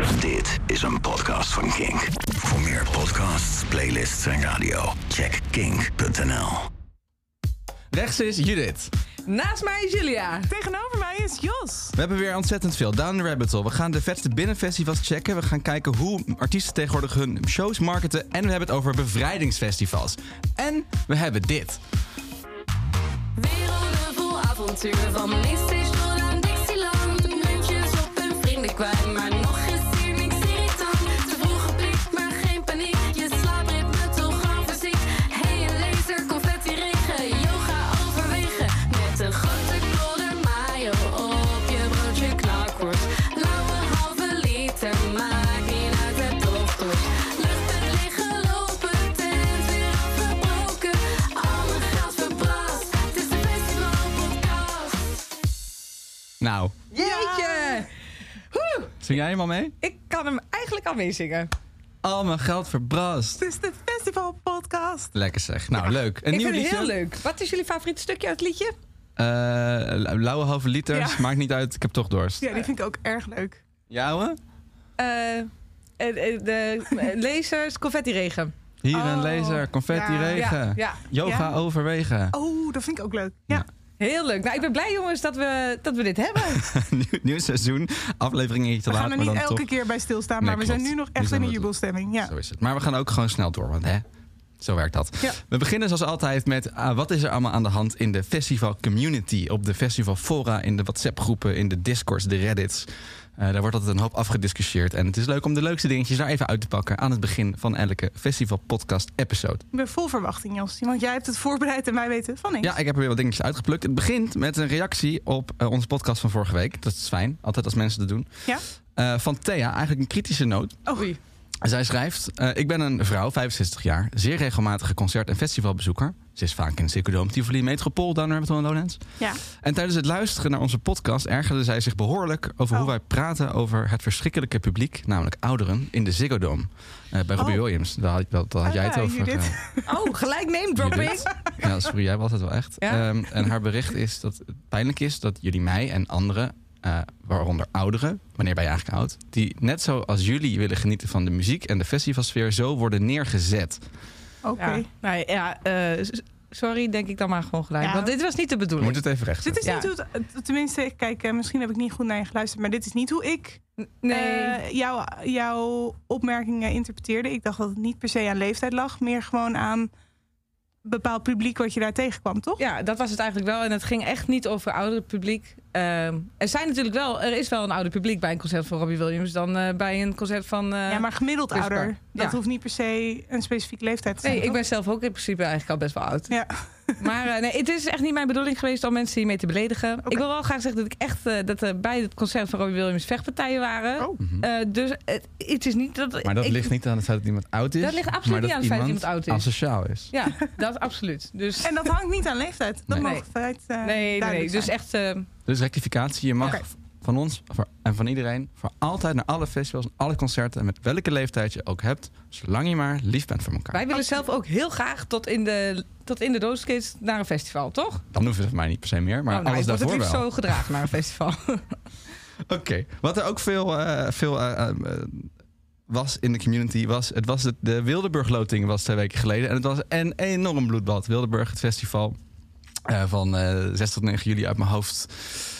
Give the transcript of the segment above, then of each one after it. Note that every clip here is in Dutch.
Dit is een podcast van Kink. Voor meer podcasts, playlists en radio, check kink.nl. Rechts is Judith. Naast mij is Julia. Tegenover mij is Jos. We hebben weer ontzettend veel. Down the rabbit hole. We gaan de vetste binnenfestivals checken. We gaan kijken hoe artiesten tegenwoordig hun shows marketen. En we hebben het over bevrijdingsfestivals. En we hebben dit. Werelden vol avontuur, van Mainstation aan Dixieland. Muntjes op hun vrienden kwijt, maar nog zing jij hem al mee? Ik kan hem eigenlijk al meezingen. Al mijn geld verbrast. Het is de festivalpodcast. Lekker zeg. Nou, leuk. Een ik nieuw vind het liedje. heel leuk. Wat is jullie favoriete stukje uit het liedje? Eh, lauwe halve liters. Ja. Maakt niet uit. Ik heb toch dorst. Ja, die vind ik ook erg leuk. Jouwe? Eh, eh, de lasers, confetti regen. Hier een Oh, laser, confetti regen. Yoga overwegen. Oh, dat vind ik ook leuk. Ja. Heel leuk. Nou, ik ben blij jongens dat we, dat we dit hebben. nieuw, nieuw seizoen. Aflevering een beetje te We laat, gaan er niet elke toch. keer bij stilstaan, Nee, maar we zijn nu nog echt in een we- jubelstemming. Ja. Zo is het. Maar we gaan ook gewoon snel door, want hè, zo werkt dat. Ja. We beginnen zoals altijd met ah, wat is er allemaal aan de hand in de festival community. Op de festival fora, in de WhatsApp groepen, in de discords, de reddits. Eh, daar wordt altijd een hoop afgediscussieerd. En het is leuk om de leukste dingetjes daar even uit te pakken aan het begin van elke festival podcast episode. Ik ben vol verwachting, Jos. Want jij hebt het voorbereid en wij weten van niks. Ja, ik heb er weer wat dingetjes uitgeplukt. Het begint met een reactie op eh, onze podcast van vorige week. Dat is fijn, altijd als mensen dat doen. Ja? Eh, van Thea, eigenlijk een kritische noot. Oh, Oei. Zij schrijft: eh, Ik ben een vrouw, 65 jaar, zeer regelmatige concert- en festivalbezoeker. Ze is vaak in Ziggo Dome, Tivoli, Metropool, Down Rabbit Hole en Lowlands. ja. En tijdens het luisteren naar onze podcast ergerde zij zich behoorlijk over Oh. hoe wij praten over het verschrikkelijke publiek, namelijk ouderen, in de Ziggo Dome. Eh, bij Robbie Oh. Williams, daar had, daar had Ah, jij het ja, over. Eh, Oh, gelijk name dropping. Ja, sorry, jij was het wel echt. Ja. Ehm, en haar bericht is dat het pijnlijk is dat jullie mij en anderen, eh, waaronder ouderen, wanneer ben je eigenlijk oud, die net zoals jullie willen genieten van de muziek en de festivalsfeer, zo worden neergezet. Oké. Ja. Nou ja, eh, sorry, denk ik dan maar gewoon gelijk. Ja. Want dit was niet de Je bedoeling. moet het even recht Dit is Ja. niet hoe het... Tenminste, kijk, eh, misschien heb ik niet goed naar je geluisterd... maar dit is niet hoe ik Nee. eh, jouw, jouw opmerkingen interpreteerde. Ik dacht dat het niet per se aan leeftijd lag. Meer gewoon aan bepaald publiek wat je daar tegenkwam, toch? Ja, dat was het eigenlijk wel. En het ging echt niet over oudere publiek. Ehm, er zijn natuurlijk wel, er is wel een ouder publiek bij een concert van Robbie Williams dan eh, bij een concert van. eh, Ja, maar gemiddeld ouder. Dat Ja. hoeft niet per se een specifieke leeftijd te zijn. Nee, ik ben zelf ook in principe eigenlijk al best wel oud. Ja. Maar eh, nee, het is echt niet mijn bedoeling geweest om mensen hiermee te beledigen. Ik wil wel graag zeggen dat ik echt eh, dat er bij het concert van Robbie Williams vechtpartijen waren. Oh. Mhm. Eh, dus het, het is niet dat. Maar dat ik- ligt niet aan het feit dat iemand oud is. Dat ligt absoluut maar niet aan het feit dat iemand oud is. asociaal is. Ja, dat absoluut. Dus En dat hangt niet aan leeftijd. Dat Nee. mag feit eh, nee, nee, nee. Dus echt. eh, Dus rectificatie, je mag. Van ons voor- en van iedereen voor altijd naar alle festivals, alle concerten, met welke leeftijd je ook hebt, zolang je maar lief bent voor elkaar. wij willen zelf ook heel graag tot in de, tot in de naar een festival, toch? Dan hoeven ze van mij niet per se meer, maar Oh, nou, alles ik word het daarvoor liefst wel. zo gedragen naar een festival. Oké, wat er ook veel, eh, veel eh, eh, was in de community was, het was het, de Wildeburg-loting was twee weken geleden en het was een enorm bloedbad. Wildeburg, het festival eh, van eh 6 tot 9 juli uit mijn hoofd.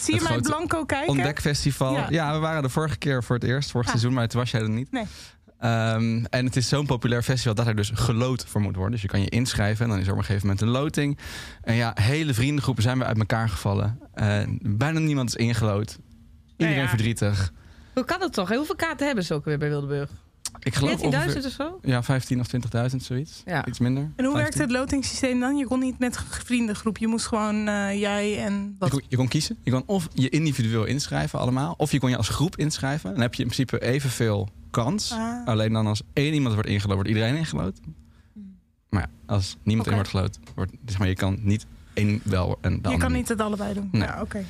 Zie je mij blanco kijken? Ontdekfestival. Ja. Ja. we waren de vorige keer voor het eerst, vorig Ah. seizoen, maar toen was jij er niet. Nee. Ehm, en het is zo'n populair festival dat er dus geloot voor moet worden. Dus je kan je inschrijven en dan is er op een gegeven moment een loting. En ja, hele vriendengroepen zijn weer uit elkaar gevallen. Eh, bijna niemand is ingeloot. Iedereen ja. verdrietig. Hoe kan dat toch? Hoeveel kaarten hebben ze ook weer bij Wildeburg? 14.000 Ik geloof ongeveer, of zo? ja, 15 of 20.000, zoiets. Ja. Iets minder. En hoe 15. werkt het lotingssysteem dan? Je kon niet met vriendengroep. Je moest gewoon eh, jij en Je wat. kon, je kon kiezen. Je kon of je individueel inschrijven allemaal. Of je kon je als groep inschrijven. Dan heb je in principe evenveel kans. Ah. Alleen dan als één iemand wordt ingelood, wordt iedereen ingelood. Maar ja, als niemand in wordt gelood, wordt, zeg maar, je kan niet één wel en de Je kan niet het allebei doen. Nee. Ja, oké.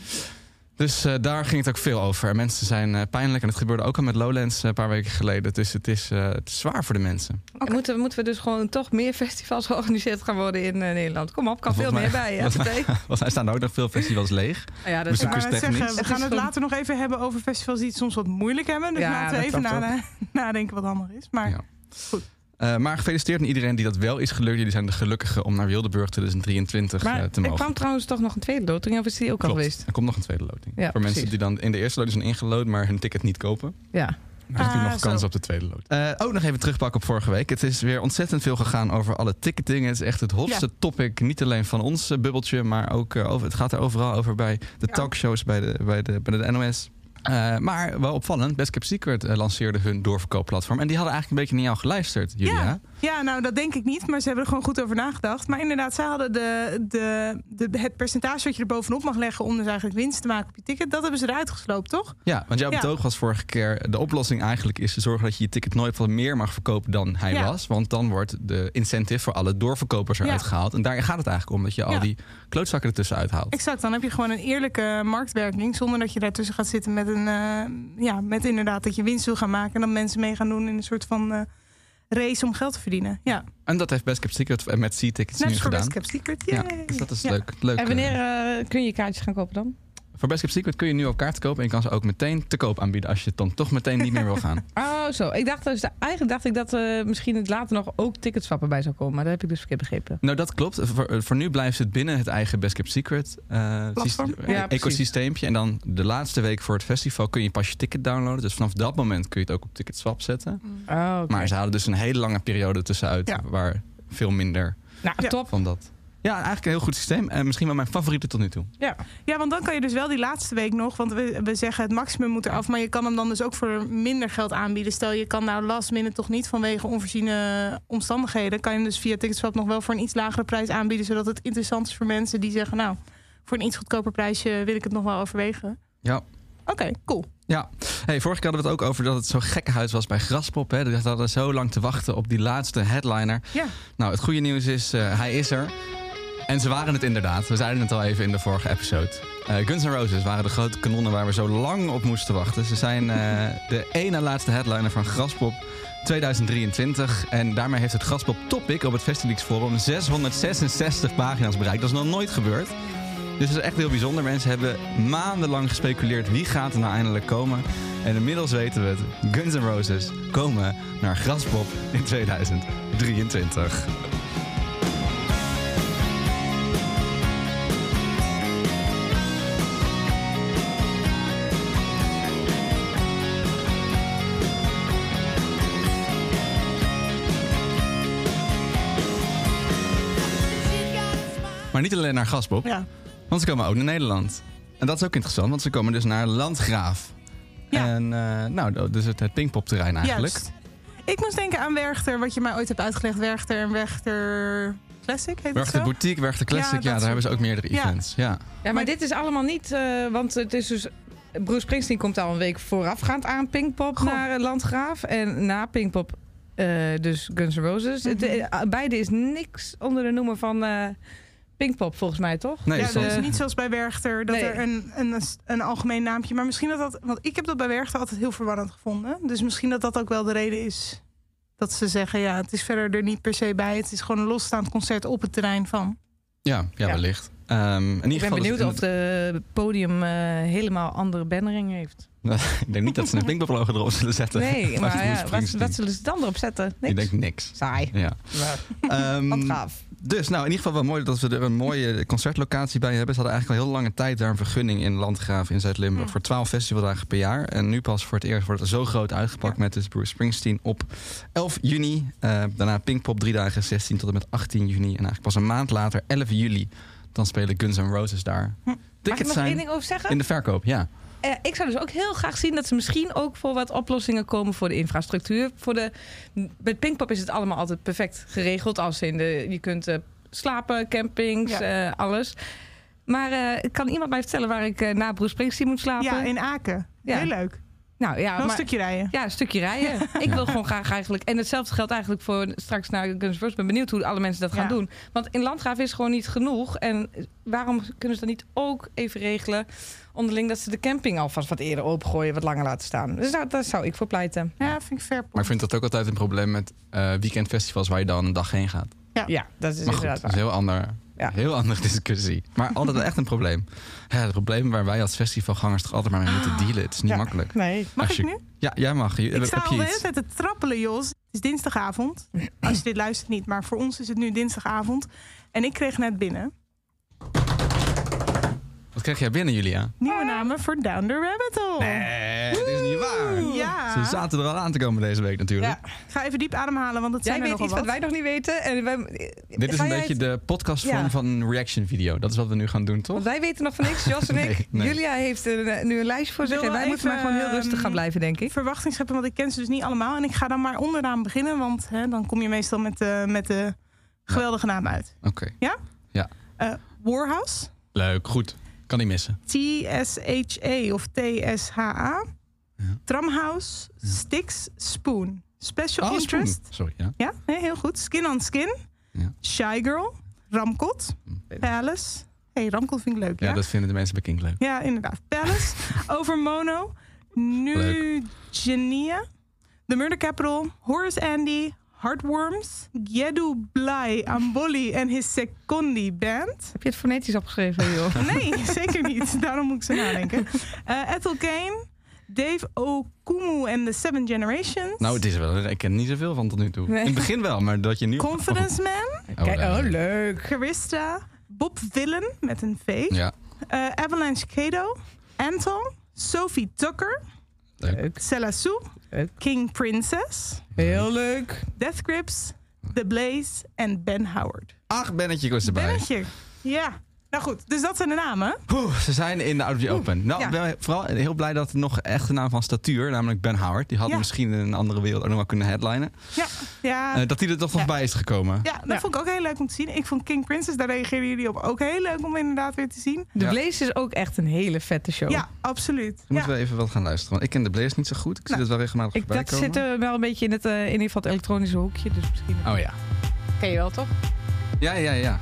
Dus eh, daar ging het ook veel over. En mensen zijn eh, pijnlijk. En het gebeurde ook al met Lowlands eh, een paar weken geleden. Dus het is, eh, het is zwaar voor de mensen. En Moeten, moeten we dus gewoon toch meer festivals georganiseerd gaan worden in eh, Nederland? Kom op, kan veel meer bij. Volgens. Want er staan ook nog veel festivals leeg. Ja, dat is zeggen, we gaan het later nog even hebben over festivals die het soms wat moeilijk hebben. Dus Ja, laten we even nadenken wat handig is. Maar Ja. goed. Eh, maar gefeliciteerd aan iedereen die dat wel is gelukt. Jullie zijn de gelukkigen om naar Wildeburg 2023 Maar eh, te er mogen. kwam trouwens toch nog een tweede loting, of is die ook al geweest? Er komt nog een tweede loting. Ja, Voor mensen precies. die dan in de eerste loting zijn ingelood, maar hun ticket niet kopen. Ja. Dan heb je Ah, nog kans zo. op de tweede loting. Eh, ook nog even terugpakken op vorige week. Het is weer ontzettend veel gegaan over alle ticketing. Het is echt het hotste topic. Niet alleen van ons bubbeltje, maar ook over, het gaat er overal over bij de Ja. talkshows, bij de, bij de, bij de NOS. Eh, maar wel opvallend, Best Kept Secret eh, lanceerde hun doorverkoopplatform. En die hadden eigenlijk een beetje naar jou geluisterd, Julia. Ja. Ja, nou dat denk ik niet, maar ze hebben er gewoon goed over nagedacht. Maar inderdaad, zij hadden de, de, de, het percentage wat je er bovenop mag leggen om dus eigenlijk winst te maken op je ticket, dat hebben ze eruit gesloopt, toch? Ja, want jouw Ja. betoog was vorige keer... de oplossing eigenlijk is te zorgen dat je je ticket nooit wat meer mag verkopen dan hij Ja. was. Want dan wordt de incentive voor alle doorverkopers eruit gehaald. En daar gaat het eigenlijk om, dat je al die klootzakken ertussen uithaalt. Exact, dan heb je gewoon een eerlijke marktwerking zonder dat je daartussen gaat zitten met een, eh, ja, met inderdaad dat je winst wil gaan maken en dan mensen mee gaan doen in een soort van eh, race om geld te verdienen. Ja, En dat heeft Best Kept Secret met C-tickets nu gedaan. Best Kept Secret. Ja, dus dat is Ja. leuk. leuk. En wanneer eh, kun je kaartjes gaan kopen dan? Voor Best Kept Secret kun je nu al kaarten kopen... en je kan ze ook meteen te koop aanbieden... als je het dan toch meteen niet meer wil gaan. Oh, zo. Ik dacht dus, eigenlijk dacht ik dat eh misschien het later nog ook ticketswappen bij zou komen. Maar dat heb ik dus verkeerd begrepen. Nou, dat klopt. Voor, voor nu blijft het binnen het eigen Best Kept Secret eh, Platform? syste- Ja, precies. ecosysteempje. En dan de laatste week voor het festival kun je pas je ticket downloaden. Dus vanaf dat moment kun je het ook op Ticketswap zetten. Oh, oké. Maar ze halen dus een hele lange periode tussenuit... Ja. waar veel minder Nou, Ja. top. van dat... Ja, eigenlijk een heel goed systeem. En misschien wel mijn favoriete tot nu toe. Ja. Ja, want dan kan je dus wel die laatste week nog, want we, we zeggen het maximum moet eraf, maar je kan hem dan dus ook voor minder geld aanbieden. Stel je kan nou last minute toch niet vanwege onvoorziene omstandigheden, kan je hem dus via Ticketswap nog wel voor een iets lagere prijs aanbieden, zodat het interessant is voor mensen die zeggen, nou, voor een iets goedkoper prijsje wil ik het nog wel overwegen. Ja. Oké, cool. Ja, hey, vorige keer hadden we het ook over dat het zo gekkenhuis was bij Graspop. Hè. Die hadden zo lang te wachten op die laatste headliner. Ja. Nou, het goede nieuws is, eh, hij is er. En ze waren het inderdaad. We zeiden het al even in de vorige episode. Eh, Guns N' Roses waren de grote kanonnen waar we zo lang op moesten wachten. Ze zijn eh, de ene laatste headliner van Graspop 2023. En daarmee heeft het Graspop Topic op het Festivix Forum 666 pagina's bereikt. Dat is nog nooit gebeurd. Dus het is echt heel bijzonder. Mensen hebben maandenlang gespeculeerd wie gaat er nou eindelijk komen. En inmiddels weten we het. Guns N' Roses komen naar Graspop in 2023. Maar niet alleen naar Graspop, Ja. want ze komen ook naar Nederland. En dat is ook interessant, want ze komen dus naar Landgraaf. Ja. En eh, nou, dus het, het Pinkpop-terrein eigenlijk. Juist. Ik moest denken aan Werchter, wat je mij ooit hebt uitgelegd. Werchter en Werchter Classic, heet het Werchter zo? Boutique, Werchter Classic, Ja, daar hebben ze ook meerdere Ja. events. Ja. Ja, maar, Maar- dit is allemaal niet, eh, want het is dus. Bruce Springsteen komt al een week voorafgaand aan Pinkpop Goh. naar eh, Landgraaf. En na Pinkpop eh, dus Guns N' Roses. Het, beide is niks onder de noemer van eh, Pinkpop, volgens mij, toch? Nee, ja, soms- dus niet zoals bij Werchter, dat Nee. er een, een, een algemeen naampje... maar misschien dat dat... want ik heb dat bij Werchter altijd heel verwarrend gevonden. Dus misschien dat dat ook wel de reden is... dat ze zeggen, ja, het is verder er niet per se bij. Het is gewoon een losstaand concert op het terrein van. Ja, ja, Ja. wellicht. Ehm, in ieder Ik ben geval is benieuwd het- of de podium eh, helemaal andere bannering heeft. ik denk niet dat ze een Pinkpop-logo erop zullen zetten. Nee, maar ja, wat, wat zullen ze dan erop zetten? Niks. Ik denk niks. Saai. Ja. Ehm, Wat gaaf. Dus nou, in ieder geval wel mooi dat we er een mooie concertlocatie bij hebben. Ze hadden eigenlijk al heel lange tijd daar een vergunning in Landgraaf in Zuid-Limburg Ja. voor 12 festivaldagen per jaar. En nu pas voor het eerst wordt het zo groot uitgepakt met dus Bruce Springsteen op 11 juni. Eh, daarna Pinkpop drie dagen 16 tot en met 18 juni. En eigenlijk pas een maand later, 11 juli, dan spelen Guns N' Roses daar. Mag ik Tickets nog één zijn ding over zeggen? in de verkoop, ja. Eh, ik zou dus ook heel graag zien dat ze misschien ook voor wat oplossingen komen voor de infrastructuur. Voor de, met Pinkpop is het allemaal altijd perfect geregeld. Als in de, je kunt eh, slapen, campings, Ja. eh, alles. Maar eh, kan iemand mij vertellen waar ik na Bruce Springsteen moet slapen? Ja, in Aken. Ja. Heel leuk. nou, ja, Wel een maar, stukje rijden. ja, een stukje rijden. ik wil gewoon graag eigenlijk... En hetzelfde geldt eigenlijk voor straks naar Guns N'. Ik ben benieuwd hoe alle mensen dat gaan Ja. doen. Want in Landgraaf is gewoon niet genoeg. En waarom kunnen ze dat niet ook even regelen... onderling dat ze de camping alvast wat eerder opengooien, wat langer laten staan. Dus daar, daar zou ik voor pleiten. Ja, vind ik fair. Maar ik vind dat ook altijd een probleem met eh, weekendfestivals waar je dan een dag heen gaat. Ja, dat is Maar goed, inderdaad dat is een heel ander, Ja. heel andere discussie. Maar altijd echt een probleem. Ja, het probleem waar wij als festivalgangers toch altijd maar mee moeten dealen. Het is niet Ja. makkelijk. Nee. Mag Als ik je- nu? Ja, jij mag. Je, Ik heb sta al de iets? hele tijd te trappelen, Jos. Het is dinsdagavond. Als je dit luistert niet, maar voor ons is het nu dinsdagavond. En ik kreeg net binnen Wat krijg jij binnen, Julia? nieuwe namen voor Down the Rabbit Hole. Nee, dat is niet waar. Ja. Ze zaten er al aan te komen deze week natuurlijk. Ja. Ik ga even diep ademhalen, want het Jij zijn er weet nogal iets wat wat. wij nog niet weten. En wij, Dit is Ga een beetje het- de podcastvorm Ja. van een reaction video. Dat is wat we nu gaan doen, toch? Want wij weten nog van niks, Jos en ik. Nee. Julia heeft een, nu een lijst voor zich. En wij moeten maar gewoon heel rustig gaan ehm, blijven, denk ik. Verwachting scheppen, want ik ken ze dus niet allemaal. En ik ga dan maar onderaan beginnen, want hè, dan kom je meestal met, de met de geweldige naam uit. Oké. Eh, Warhouse, Leuk, goed. Kan niet missen. T-S-H-A of T-S-H-A. Ja. Tramhouse, Sticks, Spoon. Special Oh, Spoon. Interest. Sorry, ja. Ja, nee, heel goed. Skin on Skin. Ja. Shy Girl. Ramkot. Palace. hey, Ramkot vind ik leuk, Ja, ja? dat vinden de mensen bij Kink leuk. Ja, inderdaad. Palace. Over Mono. Nu Genia. The Murder Capital. Horace Andy. Heartworms. Gyedu Blai Amboli en his Secondi Band. Heb je het fonetisch opgeschreven, joh? Nee, zeker niet. Daarom moet ik ze nadenken. Eh Ethel Kane. Dave Okumu en The Seven Generations. Nou, het is wel. Ik ken niet zoveel van tot nu toe. Nee. In het begin wel, maar dat je nu. Confidence Man. Oh, Kijk, oh, leuk. Charista. Bob Villen met een V. Ja, Eh, Avalanche Kato. Anton. Sophie Tucker. leuk. Leuk. King Princess. Heel leuk. Death Grips. The Blaze en Ben Howard. Ach, Bennetje was erbij. Bennetje. Ja. Nou goed, dus dat zijn de namen. Oeh, ze zijn in de Audi Open. Nou, Ja. ik ben vooral heel blij dat er nog echt een naam van statuur, namelijk Ben Howard, die had Ja. misschien in een andere wereld ook nog wel kunnen headlinen. Ja, ja. Eh, dat hij er toch nog bij is gekomen. ja dat Ja. vond ik ook heel leuk om te zien. Ik vond King Princess, daar reageerden jullie op, ook heel leuk om inderdaad weer te zien. De Ja. Blaze is ook echt een hele vette show. Ja, absoluut. Dan Ja. moeten we even wat gaan luisteren. Want ik ken de Blaze niet zo goed. Ik zie Nou, het wel regelmatig Ik, voorbij dat komen. zit er wel een beetje in, het, eh, in ieder geval het elektronische hoekje. Dus misschien Oh ja. ken je wel, toch? Ja, ja, ja.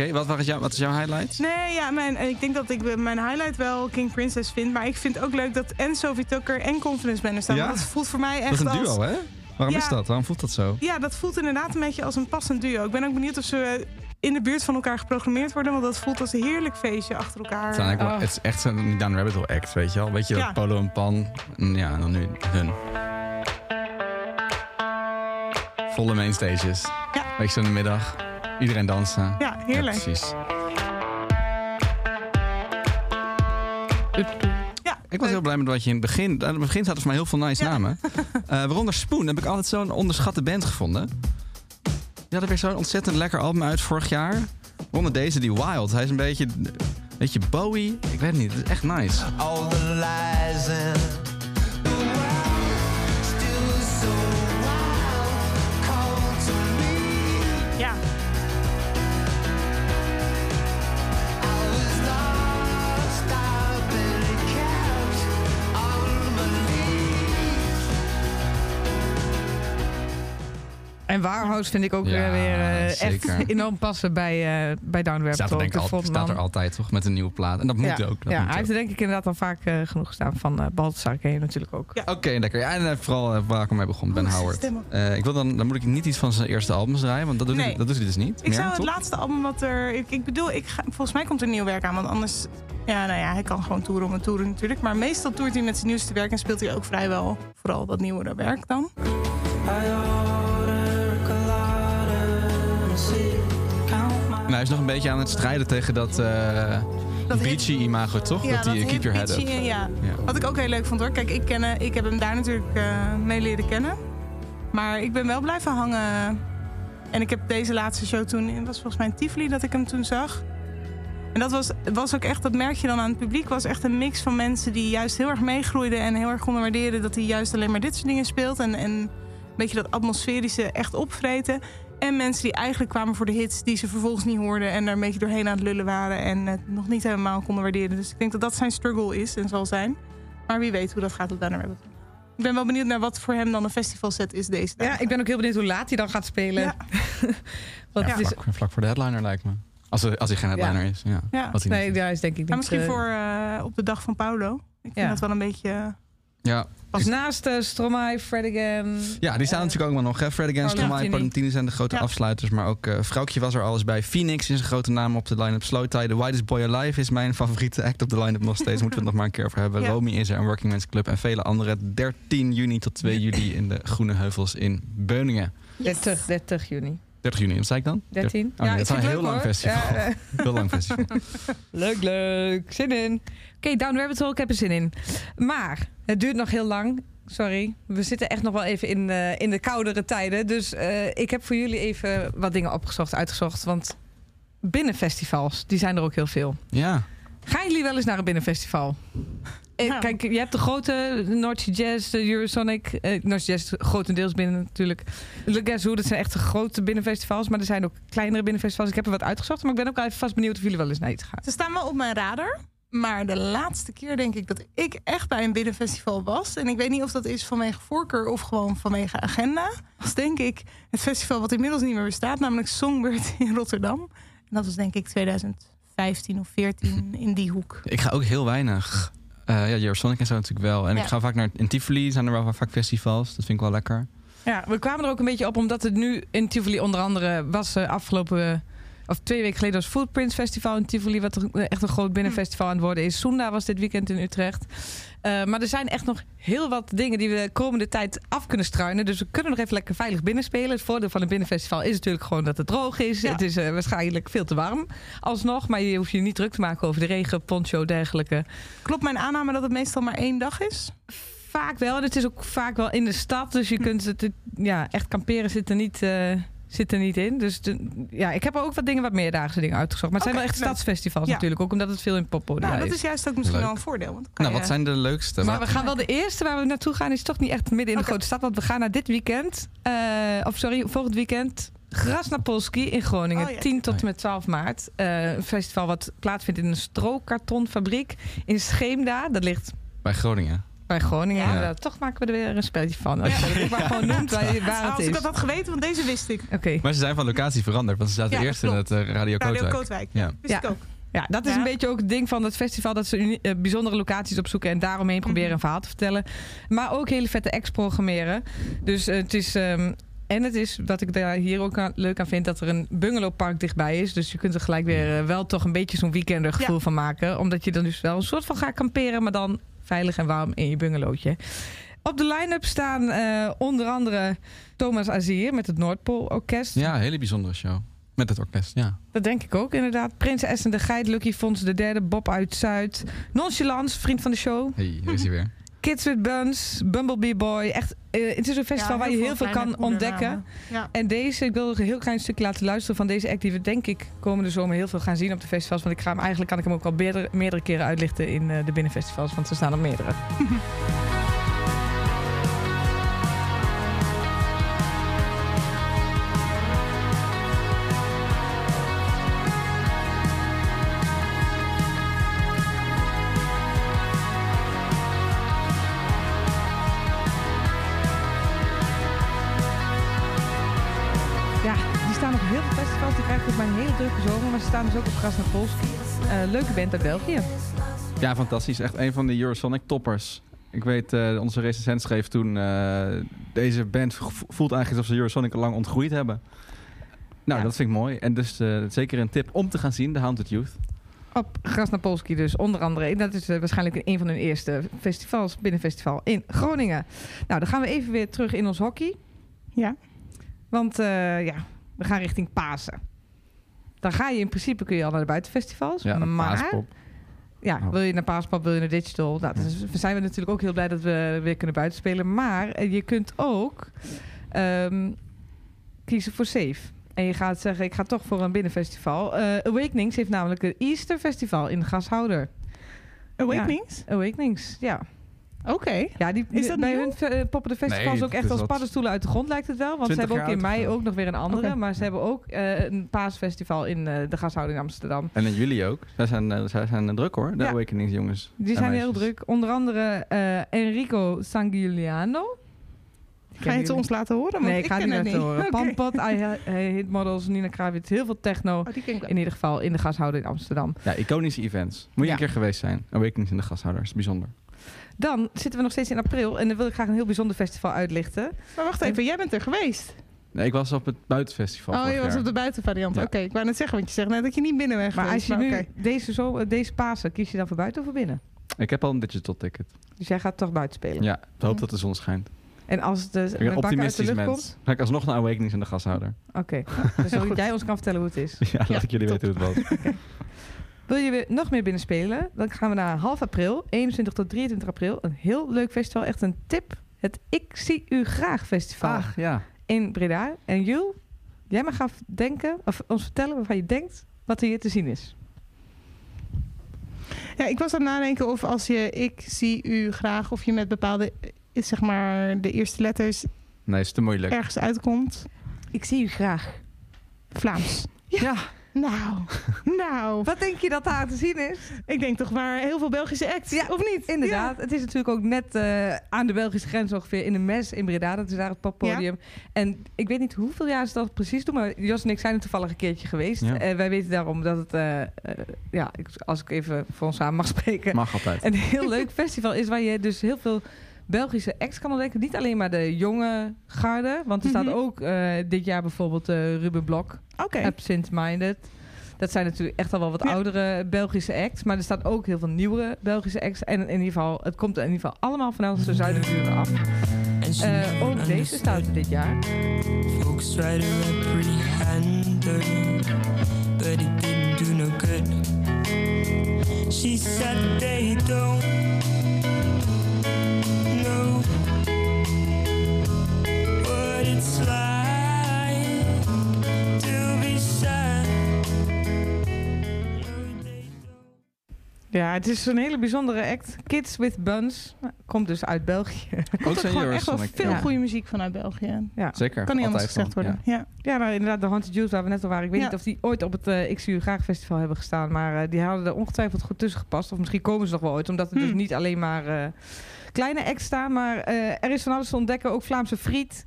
Oké, wat, was jou- wat is jouw highlight? Nee, ja, mijn, ik denk dat ik mijn highlight wel King Princess vind. Maar ik vind het ook leuk dat en Sophie Tucker en Confidence Man er staan. Ja? Want dat voelt voor mij echt Dat is een als... duo, hè? Waarom Ja. is dat? Waarom voelt dat zo? Ja, dat voelt inderdaad een beetje als een passend duo. Ik ben ook benieuwd of ze in de buurt van elkaar geprogrammeerd worden. Want dat voelt als een heerlijk feestje achter elkaar. Het, wel- Oh. het is echt zo'n Down Rabbit Hole act, weet je wel? Weet je, Ja. dat Polo en Pan. En Ja, en dan nu hun. Volle mainstages. Ja. Weet je, zo in de middag. Iedereen dansen. Ja, heerlijk. Ja, precies. Ja, Ik was heel blij met wat je in het begin... Aan het begin zaten voor mij heel veel nice Ja. namen. Eh, waaronder Spoon heb ik altijd zo'n onderschatte band gevonden. Die hadden weer zo'n ontzettend lekker album uit vorig jaar. Waaronder deze, die Wild. Hij is een beetje... Een beetje Bowie. Ik weet het niet. Het is echt nice. all the lies and En Warhouse vind ik ook Ja, weer, weer eh, echt zeker. enorm passen bij, eh bij Down Staat er, denk al, staat er altijd toch met een nieuwe plaat. En dat moet ja, ook. Dat ja, moet hij heeft ook. er denk ik inderdaad al vaak eh, genoeg gestaan. Van eh Balthasar ken je natuurlijk ook. Ja. Oké, lekker. Ja, en vooral waar ik mee begon, Ben zijn Howard. Eh, ik wil dan, dan moet ik niet iets van zijn eerste albums draaien, want dat doet, Nee. hij, dat doet hij dus niet. Ik meer, zou het laatste album wat er... Ik, ik bedoel, ik ga, volgens mij komt er nieuw werk aan. Want anders... Ja, nou ja, hij kan gewoon toeren om een toeren natuurlijk. Maar meestal toert hij met zijn nieuwste werk. En speelt hij ook vrijwel vooral dat nieuwere werk dan. Nou, hij is nog een beetje aan het strijden tegen dat, eh Dat beachy-imago, toch? dat die eh, Keep Your Head Up. Ja. Ja. Wat ik ook heel leuk vond hoor. Kijk, ik, ken, eh, ik heb hem daar natuurlijk eh, mee leren kennen. Maar ik ben wel blijven hangen. En ik heb deze laatste show toen... Het was volgens mij in Tivoli dat ik hem toen zag. En dat was, was ook echt, dat merk je dan aan het publiek... was echt een mix van mensen die juist heel erg meegroeiden... en heel erg konden waarderen dat hij juist alleen maar dit soort dingen speelt. En, en een beetje dat atmosferische echt opvreten. En mensen die eigenlijk kwamen voor de hits die ze vervolgens niet hoorden... en er een beetje doorheen aan het lullen waren... en het nog niet helemaal konden waarderen. Dus ik denk dat dat zijn struggle is en zal zijn. Maar wie weet hoe dat gaat op Diner Rabbit. Ik ben wel benieuwd naar wat voor hem dan een festivalset is deze dag. Ja, ik ben ook heel benieuwd hoe laat hij dan gaat spelen. Ja. Want Ja, het is, vlak, vlak voor de headliner lijkt me. Als, er- als hij geen headliner is, ja. Ja. Als hij nee, ja, is denk ik Maar niet... misschien eh, voor eh, op de dag van Paulo. Ik vind Ja. dat wel een beetje... eh, ja. Als naast uh, Stromae, Fred Again. ja, die staan eh, natuurlijk ook wel nog. Hè? Fred Again, Carlo Stromae. Valentini zijn de grote Ja. afsluiters. Maar ook eh Vrouwtje was er alles bij. Phoenix is een grote naam op de line-up. Slow Tie, The Widest Boy Alive is mijn favoriete act op de line-up nog steeds. Moeten we het nog maar een keer over hebben. Ja. Romy is er, een Working Men's Club en vele andere. 13 juni tot 2 juli in de Groene Heuvels in Beuningen. 30, 30 juni. 30 juni, wat zei ik dan? 13. Oh, nee, dat is een heel het lang festival. Ja, eh, Heel lang festival. leuk, leuk. Zin in. Oké, Down Rabbit Hole, ik heb er zin in. Maar het duurt nog heel lang. Sorry, we zitten echt nog wel even in, eh, in de koudere tijden. Dus eh, ik heb voor jullie even wat dingen opgezocht, uitgezocht. Want binnenfestivals, die zijn er ook heel veel. Ja. Gaan jullie wel eens naar een binnenfestival? Eh, Ja. Kijk, je hebt de grote North Sea Jazz, de Eurosonic. Eh, North Sea Jazz grotendeels binnen natuurlijk. Le Guess Who, dat zijn echt de grote binnenfestivals. Maar er zijn ook kleinere binnenfestivals. Ik heb er wat uitgezocht, maar ik ben ook wel even vast benieuwd of jullie wel eens naar iets gaan. Ze staan wel op mijn radar. Maar de laatste keer denk ik dat ik echt bij een binnenfestival was. En ik weet niet of dat is vanwege voorkeur of gewoon vanwege agenda. Was denk ik het festival wat inmiddels niet meer bestaat. Namelijk Songbird in Rotterdam. En dat was denk ik 2015 of 14 in die hoek. Ik ga ook heel weinig. Eh ja, Eurosonic en zo natuurlijk wel. En Ja. ik ga vaak naar... In Tivoli zijn er wel vaak festivals. Dat vind ik wel lekker. Ja, we kwamen er ook een beetje op omdat het nu in Tivoli onder andere was eh, afgelopen... Of twee weken geleden was Footprints Festival in Tivoli... wat echt een groot binnenfestival aan het worden is. Sunda was dit weekend in Utrecht. Eh, maar er zijn echt nog heel wat dingen die we komende tijd af kunnen struinen. Dus we kunnen nog even lekker veilig binnenspelen. Het voordeel van een binnenfestival is natuurlijk gewoon dat het droog is. Ja. Het is eh, waarschijnlijk veel te warm alsnog. Maar je hoeft je niet druk te maken over de regen, poncho, dergelijke. Klopt mijn aanname dat het meestal maar één dag is? Vaak wel. En het is ook vaak wel in de stad. Dus je kunt het, het- ja, echt kamperen zit er niet, eh, zit er niet in. Dus de- ja, ik heb er ook wat dingen, wat meerdaagse dingen uitgezocht. Maar het zijn wel echt leuk. stadsfestivals Ja. natuurlijk. Ook omdat het veel in poppodia Nou, dat is. is juist ook misschien Leuk. wel een voordeel. Want Nou, je- wat zijn de leukste? Maar we gaan wel de eerste waar we naartoe gaan is toch niet echt midden in de grote stad. Want we gaan naar dit weekend, eh, of sorry, volgend weekend. Grasnapolski in Groningen, Oh, ja. 10 tot en met 12 maart. Eh, een festival wat plaatsvindt in een strookkartonfabriek in Scheemda. Dat ligt Bij Groningen. Bij Groningen. Ja. inderdaad. toch maken we er weer een spelletje van. Als je het maar gewoon noemt waar, waar het Als ik dat had geweten, want deze wist ik. Oké. Maar ze zijn van locatie veranderd. Want ze zaten Ja, eerst in het eh, Radio Radio Kootwijk. Ja. Wist Ja. ik ook. Ja, dat is Ja. een beetje ook het ding van het festival. Dat ze eh, bijzondere locaties opzoeken en daaromheen proberen Mhm. een verhaal te vertellen. Maar ook hele vette acts programmeren. Dus het is... ehm, en het is, wat ik daar hier ook aan- leuk aan vind, dat er een bungalowpark dichtbij is. Dus je kunt er gelijk weer eh, wel toch een beetje zo'n weekender gevoel Ja. van maken. Omdat je dan dus wel een soort van gaat kamperen, maar dan veilig en warm in je bungalowtje. Op de line-up staan eh, onder andere Thomas Azier met het Noordpool Orkest. ja, een hele bijzondere show. Met het orkest, ja. Dat denk ik ook, inderdaad. Prinses en de Geit, Lucky Fons de derde, Bob uit Zuid. Nonchalance, vriend van de show. hey, hier is hij weer. Kids with Buns, Bumblebee Boy. Echt, eh, het is een festival Ja, waar je heel veel kan ontdekken. Ja. En deze, ik wil een heel klein stukje laten luisteren van deze act... die we denk ik komende zomer heel veel gaan zien op de festivals. Want ik ga hem, eigenlijk kan ik hem ook al meerdere, meerdere keren uitlichten in eh, de binnenfestivals. Want er staan er meerdere. Krasnapolski. Eh leuke band uit België. Ja, fantastisch. Echt een van de Eurosonic toppers. Ik weet, eh, onze recensent schreef toen... eh, deze band vo- voelt eigenlijk alsof ze Eurosonic al lang ontgroeid hebben. Nou, Ja. dat vind ik mooi. En dus eh, zeker een tip om te gaan zien, The Haunted Youth. Op Krasnapolski dus, onder andere. Dat is waarschijnlijk een van hun eerste festivals, binnenfestival in Groningen. Nou, dan gaan we even weer terug in ons hockey. Ja. Want eh, ja, we gaan richting Pasen. Dan ga je in principe kun je al naar de buitenfestivals. Ja, maar paaspop. ja, Oh. wil je naar Paaspop, wil je naar Digital. Nou, dus zijn we natuurlijk ook heel blij dat we weer kunnen buitenspelen. Maar eh, je kunt ook ehm, kiezen voor safe. En je gaat zeggen, ik ga toch voor een binnenfestival. Eh, Awakenings heeft namelijk een Easter Festival in Gashouder. Awakenings? Awakenings, ja. Oké. Ja, die, Is dat bij nieuw? hun eh, poppen de festivals Nee, ook echt is als wat- paddenstoelen uit de grond lijkt het wel. Want ze 20 hebben ook in mei ook nog weer een andere. Maar ze hebben ook eh, een paasfestival in eh, de gashouder in Amsterdam. En in jullie ook. Zij zijn, zij zijn druk hoor, de Ja. Awakenings jongens. Die zijn heel druk. Onder andere eh, Enrico Sangiuliano. Ga je het ons laten horen? Nee, ik ga het niet laten horen. Pampot, I, I Hit Models, Nina Kravitz. Heel veel techno. Oh, die ken ik wel. In ieder geval in de gashouder in Amsterdam. Ja, iconische events. Moet je Ja. een keer geweest zijn. Awakenings in de gasthouders. Bijzonder. Dan zitten we nog steeds in april. En dan wil ik graag een heel bijzonder festival uitlichten. Maar wacht even, jij bent er geweest. Nee, ik was op het buitenfestival Oh, je was jaar. op de buitenvariant. Ja. Oké, ik wou net zeggen, want je zegt net dat je niet binnen bent Maar als je nu deze, zo, eh, deze Pasen, kies je dan voor buiten of voor binnen? Ik heb al een digital ticket. Dus jij gaat toch buiten spelen. Ja, ik hoop dat de zon schijnt. En als de Ik ben een bakken uit de optimistisch lucht mens. komt... Ga ik alsnog naar Awakenings in de gasthouder. Oké, dus zodat jij ons kan vertellen hoe het is. Ja, laat Ja, ik jullie weten hoe het was. Wil je weer nog meer binnen spelen? Dan gaan we naar half april, 21 tot 23 april. Een heel leuk festival, echt een tip. Het Ik Zie U Graag Festival Ach, ja. in Breda. En Jul, jij mag gaan denken, of ons vertellen waarvan je denkt wat er hier te zien is. Ja, ik was aan het nadenken of als je ik zie u graag, of je met bepaalde, eh, zeg maar, de eerste letters Nee, is te moeilijk. ergens uitkomt. Ik zie u graag. Vlaams. Ja. Nou, nou. Wat denk je dat daar te zien is? Ik denk toch maar heel veel Belgische acts, Ja, of niet? Inderdaad. Het is natuurlijk ook net eh, aan de Belgische grens ongeveer in de mes in Breda. Dat is daar het poppodium. En ik weet niet hoeveel jaar ze dat precies doen. Maar Jos en ik zijn er toevallig een keertje geweest. Ja. En wij weten daarom dat het, eh, eh, ja, ik- als ik even voor ons samen mag spreken, Mag altijd. een heel leuk festival is waar je dus heel veel Belgische acts kan ontdekken. Niet alleen maar de jonge garde. Want er staat Mhm. ook eh, dit jaar bijvoorbeeld eh, Ruben Blok, Oké. Absent Minded. Dat zijn natuurlijk echt al wel wat Ja. oudere Belgische acts. Maar er staan ook heel veel nieuwe Belgische acts. En in ieder geval, het komt in ieder geval allemaal vanuit de zuidenburen af. Eh, ook deze staat er dit jaar. Folks to her, but it didn't do no good. She said they don't Ja, het is een hele bijzondere act. Kids with Buns. Nou, Komt dus uit België. Ook Er zijn gewoon echt wel veel Ja. goede muziek vanuit België. Ja. Zeker. Kan niet anders altijd gezegd worden. ja. Ja. Ja, nou inderdaad, de Haunted Juice waar we net al waren. Ik weet niet of die ooit op het eh Ik Zie U Graag Festival hebben gestaan. Maar eh, die hadden er ongetwijfeld goed tussen gepast. Of misschien komen ze nog wel ooit. Omdat er dus Hmm. niet alleen maar eh, kleine acts staan. Maar eh, er is van alles te ontdekken. Ook Vlaamse friet.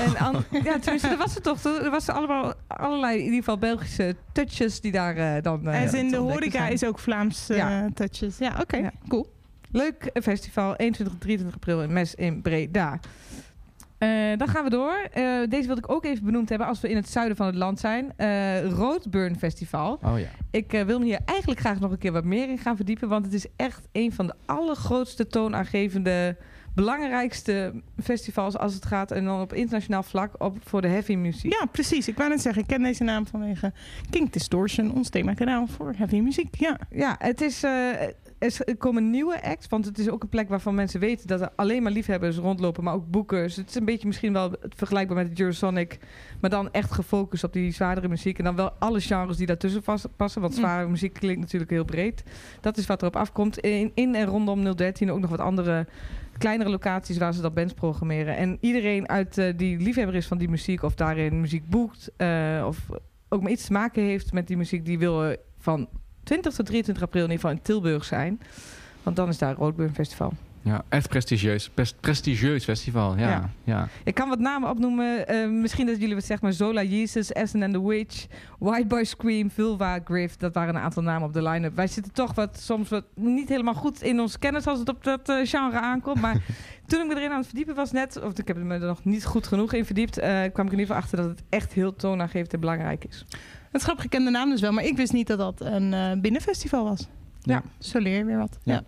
En an- ja, tenminste, dat was het toch. Er was allemaal allerlei, in ieder geval Belgische touches die daar eh, dan eh, En in te de horeca zijn. is ook Vlaams eh, Ja. touches. Ja, oké. Ja. Cool. Leuk eh, festival, 21 23 april in Mes in Breda. Eh, dan gaan we door. Eh, deze wilde ik ook even benoemd hebben als we in het zuiden van het land zijn. Eh Roadburn Festival. Oh ja. Ik eh, wil me hier eigenlijk graag nog een keer wat meer in gaan verdiepen. Want het is echt een van de allergrootste toonaangevende, belangrijkste festivals als het gaat. En dan op internationaal vlak op, voor de heavy muziek. Ja, precies. Ik wou net zeggen, ik ken deze naam vanwege King Distortion, ons themakanaal voor heavy muziek. Ja. Ja, het is. eh, er komen nieuwe acts, want het is ook een plek waarvan mensen weten dat er alleen maar liefhebbers rondlopen, maar ook boekers. Het is een beetje misschien wel vergelijkbaar met de Eurosonic, maar dan echt gefocust op die zwaardere muziek en dan wel alle genres die daartussen passen, want Mm. zware muziek klinkt natuurlijk heel breed. Dat is wat erop afkomt. In, in en rondom 013 ook nog wat andere kleinere locaties waar ze dat bands programmeren. En iedereen uit eh, die liefhebber is van die muziek of daarin muziek boekt eh, of ook maar iets te maken heeft met die muziek, die wil eh, van 20 tot 23 april in ieder geval in Tilburg zijn. Want dan is daar Roadburn Festival. Ja, echt prestigieus. Best prestigieus festival. Ja, Ja. ja. Ik kan wat namen opnoemen. Eh, misschien dat jullie wat zeggen, maar Zola Jesus, Essen and the Witch, White Boy Scream, Vulva, Griff. Dat waren een aantal namen op de line-up. Wij zitten toch wat, soms wat niet helemaal goed in ons kennis als het op dat eh, genre aankomt. Maar toen ik me erin aan het verdiepen was net, of ik heb me er nog niet goed genoeg in verdiept, eh, kwam ik in ieder geval achter dat het echt heel toonaangevend en belangrijk is. Het is grappig, ik ken de naam dus wel, maar ik wist niet dat dat een eh, binnenfestival was. Ja. Zo leer je weer wat. Ja. Ja.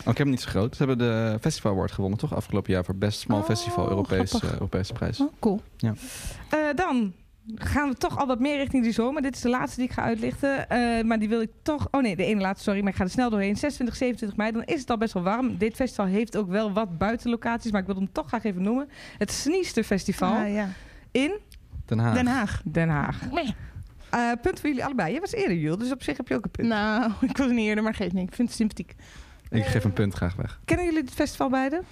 Oh, ik heb hem niet zo groot. Ze hebben de Festival Award gewonnen, toch? Afgelopen jaar voor Best Small Oh, Festival Europees, eh, Europese prijs. Oh, cool. Eh, dan gaan we toch al wat meer richting die zomer. Dit is de laatste die ik ga uitlichten. Eh, maar die wil ik toch... Oh nee, de ene laatste, sorry. Maar ik ga er snel doorheen. 26, 27 mei. Dan is het al best wel warm. Dit festival heeft ook wel wat buitenlocaties. Maar ik wil hem toch graag even noemen. Het Sneester Festival Ah, ja. in Den Haag. Den Haag. Den Haag. Nee. Eh, punt voor jullie allebei. Jij was eerder, Jul. Dus op zich heb je ook een punt. Nou, ik was niet eerder, maar geeft niet. Ik vind het sympathiek. Ik geef een punt graag weg. Kennen jullie het festival beide?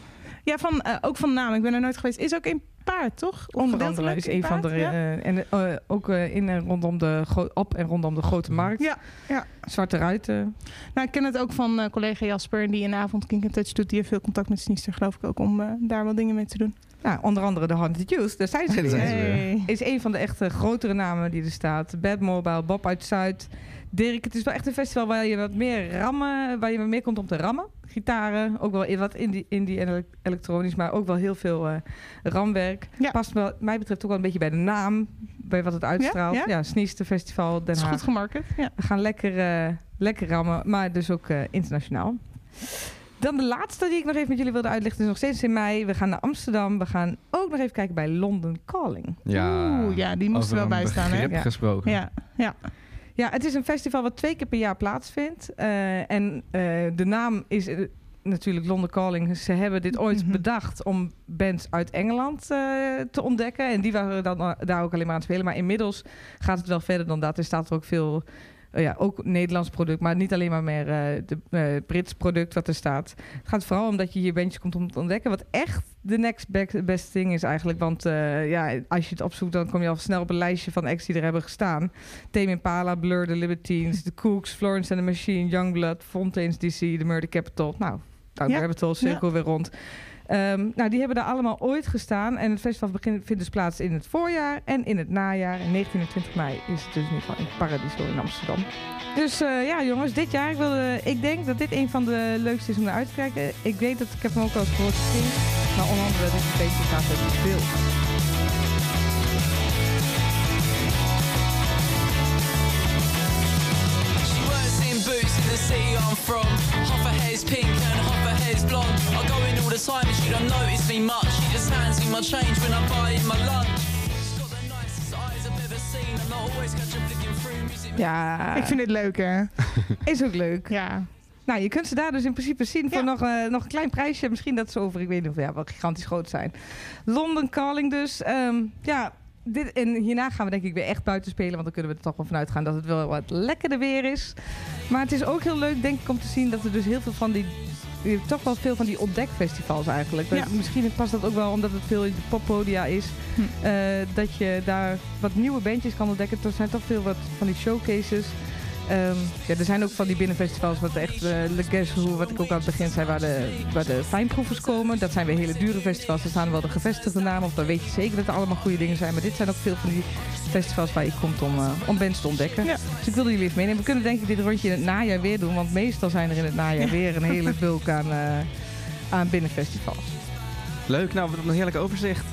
Ja, van, eh, ook van naam. Ik ben er nooit geweest. Is ook in paard, toch? Onder andere is een van de... Ja. eh, en eh, ook eh, in en rondom de, op en rondom de Grote Markt. Ja, ja. Zwarte ruiten. Nou, ik ken het ook van eh, collega Jasper, die een avond Kink and Touch doet. Die heeft veel contact met Sinister, geloof ik ook, om eh, daar wat dingen mee te doen. Nou, onder andere de Haunted Youth. Daar zijn ze Daar weer. zijn ze weer. Hey. Is een van de echte grotere namen die er staat. Bad Mobile, Bob uit Zuid. Dirk, het is wel echt een festival waar je wat meer rammen, waar je meer komt om te rammen. Gitaren, ook wel wat indie, indie en ele- elektronisch, maar ook wel heel veel eh, ramwerk. Ja. Past wel, mij betreft ook wel een beetje bij de naam, bij wat het uitstraalt. Ja? Ja, Festival Den Dat is Haag. goed gemarket. Ja. We gaan lekker, eh, lekker rammen, maar dus ook eh, internationaal. Dan de laatste die ik nog even met jullie wilde uitlichten is nog steeds in mei. We gaan naar Amsterdam. We gaan ook nog even kijken bij London Calling. Ja, Oeh, ja, die moest er wel bij staan, hè? begrip Ja. gesproken. Ja, ja. Ja, het is een festival wat twee keer per jaar plaatsvindt. Eh, en eh, de naam is eh, natuurlijk London Calling. Ze hebben dit ooit Mhm. bedacht om bands uit Engeland te ontdekken. En die waren dan daar ook alleen maar aan het spelen. Maar inmiddels gaat het wel verder dan dat. Er staat er ook veel... eh, ja, ook Nederlands product, maar niet alleen maar meer eh de eh, Brits product wat er staat. Het gaat vooral om dat je hier bandjes komt om te ontdekken. Wat echt de next best thing is eigenlijk. Want ja, als je het opzoekt, dan kom je al snel op een lijstje van acts die er hebben gestaan. Tame Impala, Blur, The Libertines, The Cooks, Florence and the Machine, Youngblood, Fontaine's DC, The Murder Capital. Nou, Town Ja. Capital, cirkel weer rond. Ehm, nou, die hebben daar allemaal ooit gestaan. En het festival vindt dus plaats in het voorjaar en in het najaar. En 19 en 20 mei is het dus in ieder geval in Paradiso in Amsterdam. Dus eh, ja, jongens, dit jaar, ik, wilde, ik denk dat dit een van de leukste is om naar uit te kijken. Ik weet dat ik heb hem ook al eens gehoord gezien. Maar onder andere, dit is een beetje gaaf dat the city I'm from. Half her hair's pink and half her hair's blonde. I go in all the time and she don't notice me much. She just hands me my change when I'm buying my lunch. Ja, Ik vind dit leuk, hè? is ook leuk. Ja. Nou, je kunt ze daar dus in principe zien voor Ja. nog, eh, nog een klein prijsje. Misschien dat ze over, ik weet niet of ja, wel gigantisch groot zijn. London Calling dus. Ehm, ja, dit, en hierna gaan we denk ik weer echt buiten spelen. Want dan kunnen we er toch wel vanuit gaan dat het wel wat lekkerder weer is. Maar het is ook heel leuk denk ik om te zien dat er dus heel veel van die... je hebt Toch wel veel van die ontdekfestivals eigenlijk. Ja. Misschien past dat ook wel omdat het veel in de poppodia is. Hm. eh, dat je daar wat nieuwe bandjes kan ontdekken. Er zijn toch veel wat van die showcases. Ehm, ja, er zijn ook van die binnenfestivals, wat echt uh, Le Guess Who, wat ik ook aan het begin zei, waar de, waar de fijnproevers komen. Dat zijn weer hele dure festivals. Er staan wel de gevestigde namen, of dan weet je zeker dat er allemaal goede dingen zijn. Maar dit zijn ook veel van die festivals waar je komt om, uh, om bands te ontdekken. Ja. Dus ik wilde jullie even meenemen. We kunnen denk ik dit rondje in het najaar weer doen, want meestal zijn er in het najaar Ja. weer een hele bulk aan, uh, aan binnenfestivals. Leuk, nou, wat een heerlijk overzicht.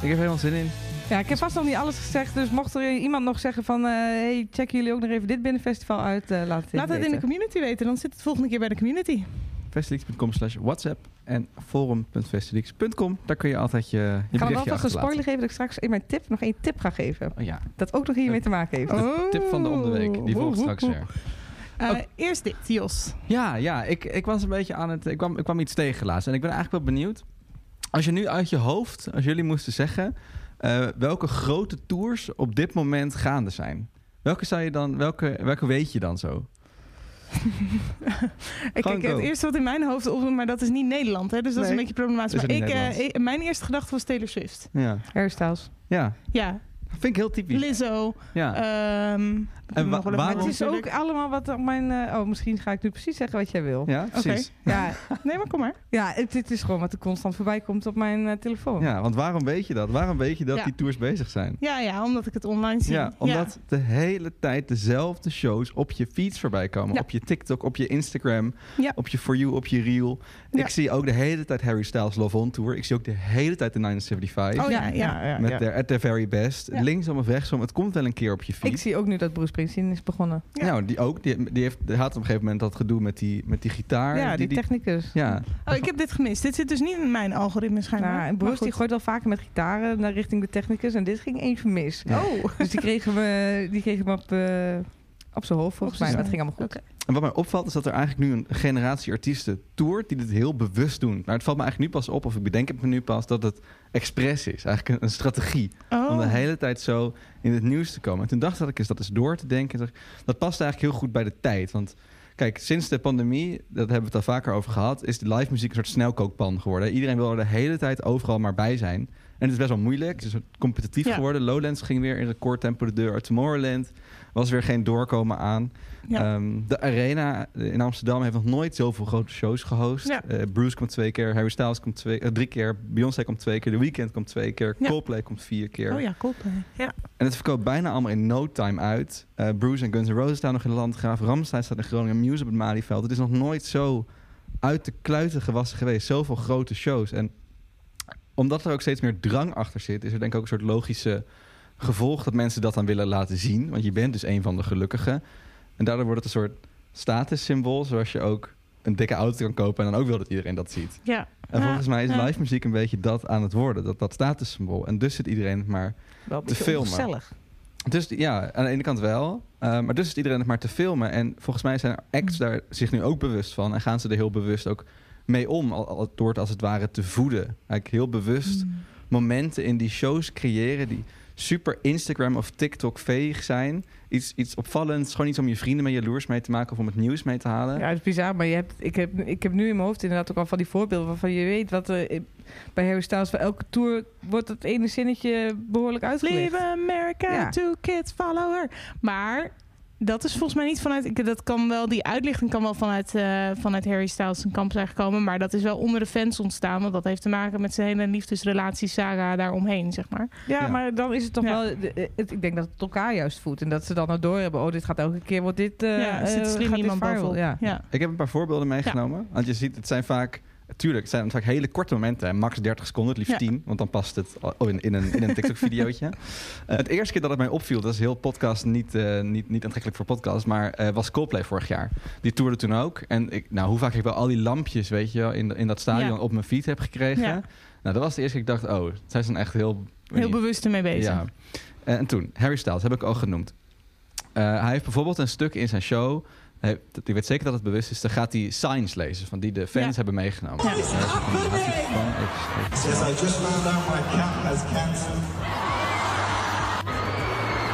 Ik heb helemaal zin in. Ja, ik heb vast nog niet alles gezegd, dus mocht er iemand nog zeggen van... eh hey, checken jullie ook nog even dit binnenfestival uit, uh, laat het Laat het in de community weten, dan zit het volgende keer bij de community. Festileaks.com slash whatsapp en forum.festileaks.com. Daar kun je altijd je, je Ik ga wel een achterlaten. spoiler geven dat ik straks in mijn tip nog één tip ga geven. Oh ja, Dat ook nog hiermee te maken heeft. de tip van de om de week. Die volgt straks weer. Uh, Oké. Eerst dit, Jos. Ja, ja ik, ik was een beetje aan het... Ik kwam, ik kwam iets tegen laatst en ik ben eigenlijk wel benieuwd. Als je nu uit je hoofd, als jullie moesten zeggen... eh, welke grote tours op dit moment gaande zijn. Welke zou je dan... Welke, welke weet je dan zo? Ik kijk, het eerste wat in mijn hoofd opkomt, maar dat is niet Nederland, hè, dus dat is een beetje problematisch. Maar ik, eh, ik- mijn eerste gedachte was Taylor Swift. Ja, Hairstyles. ja. Ja, vind ik heel typisch. Lizzo. Ja. ehm, En wa- waarom- Het is ook allemaal wat op mijn... eh, oh, misschien ga ik nu precies zeggen wat jij wil. ja, precies. Ja, Nee, maar kom maar. ja het, het is gewoon wat er constant voorbij komt op mijn eh, telefoon. Ja, want waarom weet je dat? Waarom weet je dat Ja. die tours bezig zijn? Ja, ja, omdat ik het online zie. Ja, omdat de hele tijd dezelfde shows op je feeds voorbij komen. Ja. Op je TikTok, op je Instagram, Ja. op je For You, op je Reel. Ja. Ik zie ook de hele tijd Harry Styles Love On Tour. Ik zie ook de hele tijd de 975. Oh ja, ja. met ja. their at their very best. Ja. Linksom of rechtsom. Het komt wel een keer op je feed. Ik zie ook nu dat Bruce Springsteen is begonnen. Ja. Nou, die ook. Die, die, heeft, die had op een gegeven moment dat gedoe met die, met die gitaar. ja, die, technicus. ja. Oh, ik heb dit gemist. Dit zit dus niet in mijn algoritme schijnbaar. Nou, en Bruce die gooit wel vaker met gitaren naar richting de technicus. En dit ging even mis. Oh. Dus die kregen we, die kregen we op, eh, op zijn hoofd volgens mij. Dat ging allemaal goed. Oké. En wat mij opvalt is dat er eigenlijk nu een generatie artiesten toert die dit heel bewust doen. Maar het valt me eigenlijk nu pas op, of ik bedenk het me nu pas, dat het expres is. Eigenlijk een, een strategie. Oh. Om de hele tijd zo in het nieuws te komen. En toen dacht ik eens dat eens door te denken. Dat- Dat past eigenlijk heel goed bij de tijd. Want Kijk, sinds de pandemie, dat hebben we het al vaker over gehad, is de live muziek een soort snelkookpan geworden. Iedereen wil er de hele tijd overal maar bij zijn. En het is best wel moeilijk. Het is competitief Ja. geworden. Lowlands ging weer in recordtempo de deur. uit. Tomorrowland was weer geen doorkomen aan. Ja. Ehm, de Arena in Amsterdam heeft nog nooit zoveel grote shows gehost. Ja. Eh, Bruce komt twee keer, Harry Styles komt twee, eh, drie keer, Beyoncé komt twee keer, The Weeknd komt twee keer. Coldplay komt vier keer. Oh ja, Coldplay. Ja. En het verkoopt bijna allemaal in no time uit. Eh, Bruce en Guns N' Roses staan nog in de Landgraaf. Ramstein staat in Groningen. Muse op het Malieveld. Het is nog nooit zo uit de kluiten gewassen geweest. Zoveel grote shows. En omdat er ook steeds meer drang achter zit... is er denk ik ook een soort logische gevolg... dat mensen dat dan willen laten zien. Want je bent dus een van de gelukkigen. En daardoor wordt het een soort statussymbool... zoals je ook een dikke auto kan kopen... en dan ook wil dat iedereen dat ziet. ja. En Ja, volgens mij is ja. live muziek een beetje dat aan het worden. Dat, dat statussymbool. En dus zit iedereen het maar Wel te filmen. ongezellig. dus ja, aan de ene kant wel. Uh, maar dus is iedereen het maar te filmen. En volgens mij zijn acts daar zich nu ook bewust van. En gaan ze er heel bewust ook mee om. Al, al, door het als het ware te voeden. Eigenlijk heel bewust Mm. momenten in die shows creëren... die super Instagram of TikTok veeg zijn. Iets, iets opvallends. Gewoon iets om je vrienden mee jaloers mee te maken... of om het nieuws mee te halen. Ja, het is bizar, maar je hebt, ik, heb, ik heb nu in mijn hoofd inderdaad ook al van die voorbeelden waarvan je weet wat er bij Harry Styles voor elke tour wordt het ene zinnetje behoorlijk uitgelegd. Leave America, Ja. two kids, follow her. Maar dat is volgens mij niet vanuit... ik- Dat kan wel, die uitlichting kan wel vanuit, eh, vanuit Harry Styles zijn kamp zijn gekomen. Maar dat is wel onder de fans ontstaan. Want dat heeft te maken met zijn hele liefdesrelatie saga daaromheen, zeg maar. Ja, Ja. maar dan is het toch Ja. wel. eh, het- ik denk dat het elkaar juist voedt. En dat ze dan nou door hebben. Oh, dit gaat elke keer. Wordt dit. eh ja, er zit slim gaat dit iemand viral. Ja. Ja. Ik heb een paar voorbeelden meegenomen. Want je ziet, het zijn vaak... Tuurlijk, het zijn vaak hele korte momenten. Max 30 seconden, het liefst Ja. 10. Want dan past het al in, in een, in een TikTok-videootje. Eh, het eerste keer dat het mij opviel... dat is heel podcast niet, eh, niet, niet aantrekkelijk voor podcast... maar eh, was Coldplay vorig jaar. Die toerde toen ook. En ik, nou, hoe vaak ik wel al die lampjes, weet je... in, in dat stadion Ja. op mijn feed heb gekregen. Ja. Nou, dat was de eerste keer dat ik dacht... oh, zij zijn echt heel... Heel bewust ermee bezig. Ja. En toen, Harry Styles, heb ik al genoemd. Hij heeft bijvoorbeeld een stuk in zijn show... dat- ik weet zeker dat het bewust is. Dan gaat hij signs lezen van die de fans Ja. hebben meegenomen. Ja. Eh, I just found out my cat has cancer.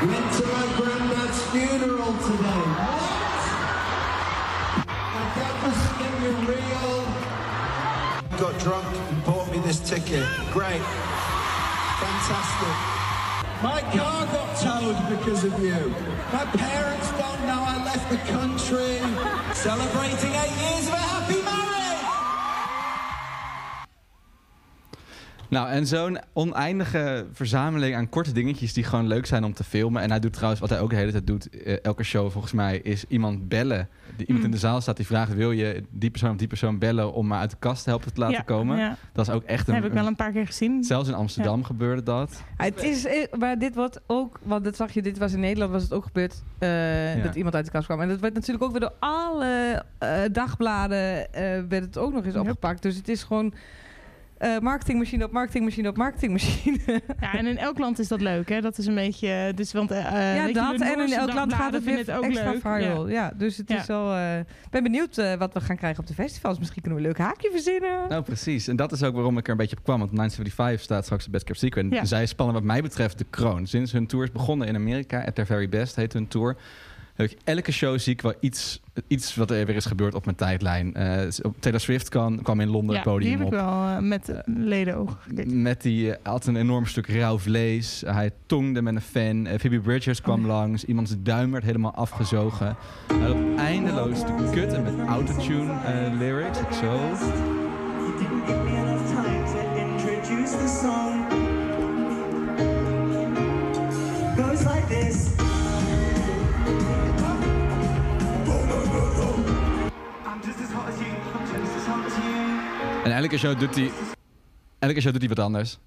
Went to my granddad's funeral today. What? My dad was getting real. Got drunk and bought me this ticket. Great. Fantastic. My car got towed because of you. My parents don't know I left the country. Celebrating eight years of a Nou, en zo'n oneindige verzameling aan korte dingetjes die gewoon leuk zijn om te filmen. En hij doet trouwens, wat hij ook de hele tijd doet, eh, elke show volgens mij, is iemand bellen. Die, iemand Mm. in de zaal staat die vraagt, wil je die persoon of die persoon bellen om me uit de kast te helpen te laten Ja, komen? ja. Dat is ook echt Dat een... heb ik wel een paar keer gezien. Zelfs in Amsterdam gebeurde dat. Het is, eh, maar dit wordt ook, want dat zag je, dit was in Nederland, was het ook gebeurd eh, Ja. dat iemand uit de kast kwam. En dat werd natuurlijk ook weer door alle eh, dagbladen eh, werd het ook nog eens Yep. opgepakt. Dus het is gewoon eh, marketingmachine op marketingmachine op marketingmachine. Ja, en in elk land is dat leuk, hè? Dat is een beetje... Dus, want, eh, ja, weet je, dat. En in elk land gaat het weer het ook extra leuk. viral. Ja. dus het Ja. is wel... eh, Ik ben benieuwd eh, wat we gaan krijgen op de festivals. Misschien kunnen we een leuk haakje verzinnen. Nou, precies. En dat is ook waarom ik er een beetje op kwam. Want 975 staat straks de Best Kept Secret. En Ja. zij spannen wat mij betreft de kroon. Sinds hun tour is begonnen in Amerika, At Their Very Best heet hun tour. Elke show zie ik wel iets, iets wat er weer is gebeurd op mijn tijdlijn. Eh, Taylor Swift kan, kwam in Londen Ja, het die podium heb ik op. wel eh, met uh, ledenogen gekeken. Met die had een enorm stuk rauw vlees. Hij tongde met een fan. Phoebe Bridgers kwam Oh. langs. Iemands duim werd helemaal afgezogen. Hij had eindeloos te kutten met autotune lyrics. Ik zo. Elke show doet hij. Elke show doet hij wat anders.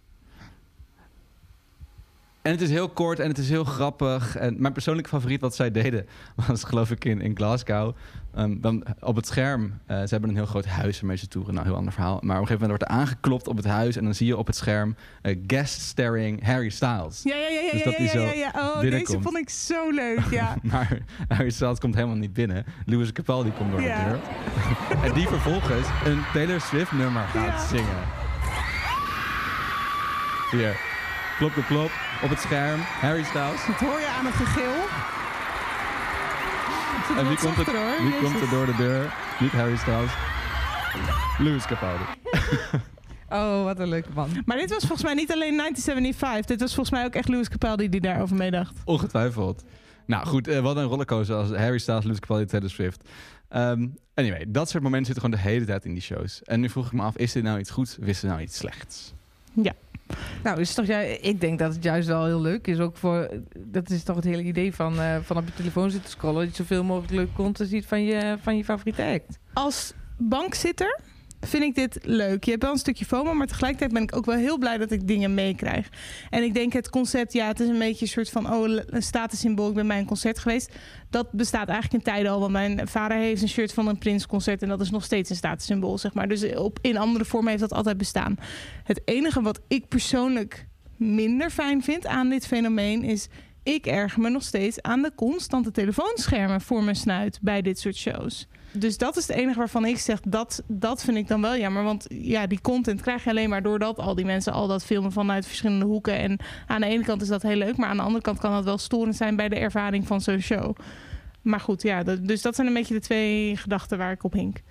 En het is heel kort en het is heel grappig. En mijn persoonlijke favoriet wat zij deden was geloof ik in, in Glasgow. Ehm, dan op het scherm, eh, ze hebben een heel groot huis waarmee ze toeren. Nou, heel ander verhaal. Maar op een gegeven moment wordt er aangeklopt op het huis. En dan zie je op het scherm eh, guest starring Harry Styles. Ja, ja, ja, ja, Dus ja, dat die ja, zo ja, ja. Oh, deze vond ik zo leuk, ja. Maar Harry Styles komt helemaal niet binnen. Louis Capaldi komt door Ja. de deur. en die vervolgens een Taylor Swift nummer gaat Ja. zingen. Hier. Klop, klop, klop. Op het scherm. Harry Styles. Dat hoor je aan het gegil. het En wie komt, het, zachter, hoor. wie komt er door de deur? Niet Harry Styles. Louis Capaldi. Oh, wat een leuke man. Maar dit was volgens mij niet alleen 1975. Dit was volgens mij ook echt Louis Capaldi die daarover meedacht. Ongetwijfeld. Nou goed, eh, wat een rollercoaster als Harry Styles, Louis Capaldi, Taylor Swift. Ehm, anyway, dat soort momenten zitten gewoon de hele tijd in die shows. En nu vroeg ik me af, is dit nou iets goeds of is dit nou iets slechts? Nou, is toch ju- ik denk dat het juist wel heel leuk is. Ook voor, dat is toch het hele idee van, eh, van op je telefoon zitten scrollen. Dat je zoveel mogelijk leuke content ziet van je, van je favoriete act. Als bankzitter vind ik dit leuk. Je hebt wel een stukje FOMO, maar tegelijkertijd ben ik ook wel heel blij dat ik dingen meekrijg. En ik denk het concept, ja, het is een beetje een soort van oh, een statussymbool. Ik ben bij een concert geweest. Dat bestaat eigenlijk in tijden al. Want mijn vader heeft een shirt van een Prins-concert en dat is nog steeds een statussymbool, zeg maar. Dus op, in andere vormen heeft dat altijd bestaan. Het enige wat ik persoonlijk minder fijn vind aan dit fenomeen is. Ik erger me nog steeds aan de constante telefoonschermen voor mijn snuit bij dit soort shows. Dus dat is het enige waarvan ik zeg, dat, dat vind ik dan wel jammer. Want ja, die content krijg je alleen maar doordat al die mensen al dat filmen vanuit verschillende hoeken. En aan de ene kant is dat heel leuk, maar aan de andere kant kan dat wel storend zijn bij de ervaring van zo'n show. Maar goed, ja, dat- dus dat zijn een beetje de twee gedachten waar ik op hink.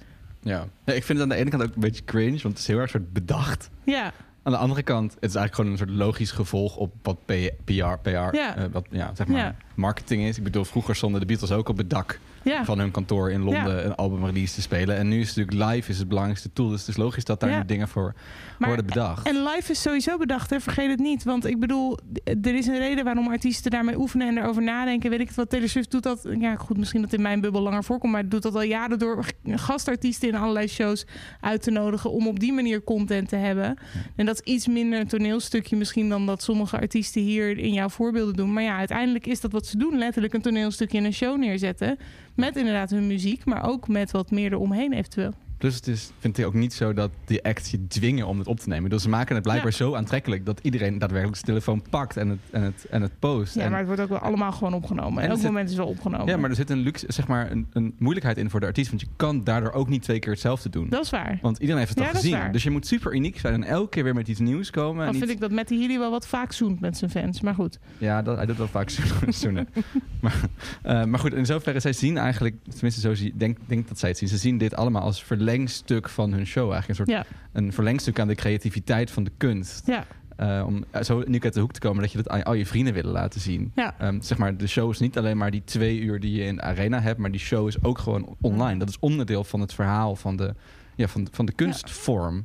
Ja. Ik vind het aan de ene kant ook een beetje cringe, want het is heel erg soort bedacht. Ja, Aan de andere kant, het is eigenlijk gewoon een soort logisch gevolg op wat PR, PR Ja. eh, wat ja, zeg maar Ja. marketing is. Ik bedoel, vroeger stonden de Beatles ook op het dak ja. van hun kantoor in Londen Ja. een album release te spelen. En nu is natuurlijk live is het belangrijkste tool. Dus het is logisch dat daar nu dingen voor Maar- worden bedacht. En live is sowieso bedacht, hè? vergeet het niet. Want ik bedoel, er is een reden waarom artiesten daarmee oefenen en erover nadenken. Weet ik het wat, Taylor Swift doet dat. Ja, goed, misschien dat in mijn bubbel langer voorkomt, maar doet dat al jaren door gastartiesten in allerlei shows uit te nodigen om op die manier content te hebben. En dat is iets minder een toneelstukje misschien dan dat sommige artiesten hier in jouw voorbeelden doen. Maar ja, uiteindelijk is dat wat ze doen, letterlijk een toneelstukje in een show neerzetten. Met inderdaad hun muziek, maar ook met wat meer eromheen eventueel. Plus het is, vind ik ook niet zo dat die acts je dwingen om het op te nemen. Dus ze maken het blijkbaar Ja. zo aantrekkelijk dat iedereen daadwerkelijk zijn telefoon pakt en het, en het, en het post. Ja, en, maar het wordt ook wel allemaal gewoon opgenomen. En elk zit- moment is wel opgenomen. ja, maar er zit een, luxe, zeg maar een, een moeilijkheid in voor de artiest. Want je kan daardoor ook niet twee keer hetzelfde doen. Dat is waar. Want iedereen heeft het Ja, al gezien. Dus je moet super uniek zijn en elke keer weer met iets nieuws komen. En Dan niet- vind ik dat Matty Healy wel wat vaak zoent met zijn fans. Maar goed. Ja, dat, hij doet wel vaak zo- zoenen. maar, eh, maar goed, in zoverre, zij zien eigenlijk, tenminste zo zie denk, denk dat zij het zien. Ze zien dit allemaal als verlengstuk van hun show. Eigenlijk een soort Ja, een verlengstuk aan de creativiteit van de kunst. ja, Eh, om zo uniek uit de hoek te komen dat je dat aan al je vrienden willen laten zien. ja. Ehm, zeg maar, de show is niet alleen maar die twee uur die je in de arena hebt, maar die show is ook gewoon online. Dat is onderdeel van het verhaal van de, ja, van, van de kunstvorm.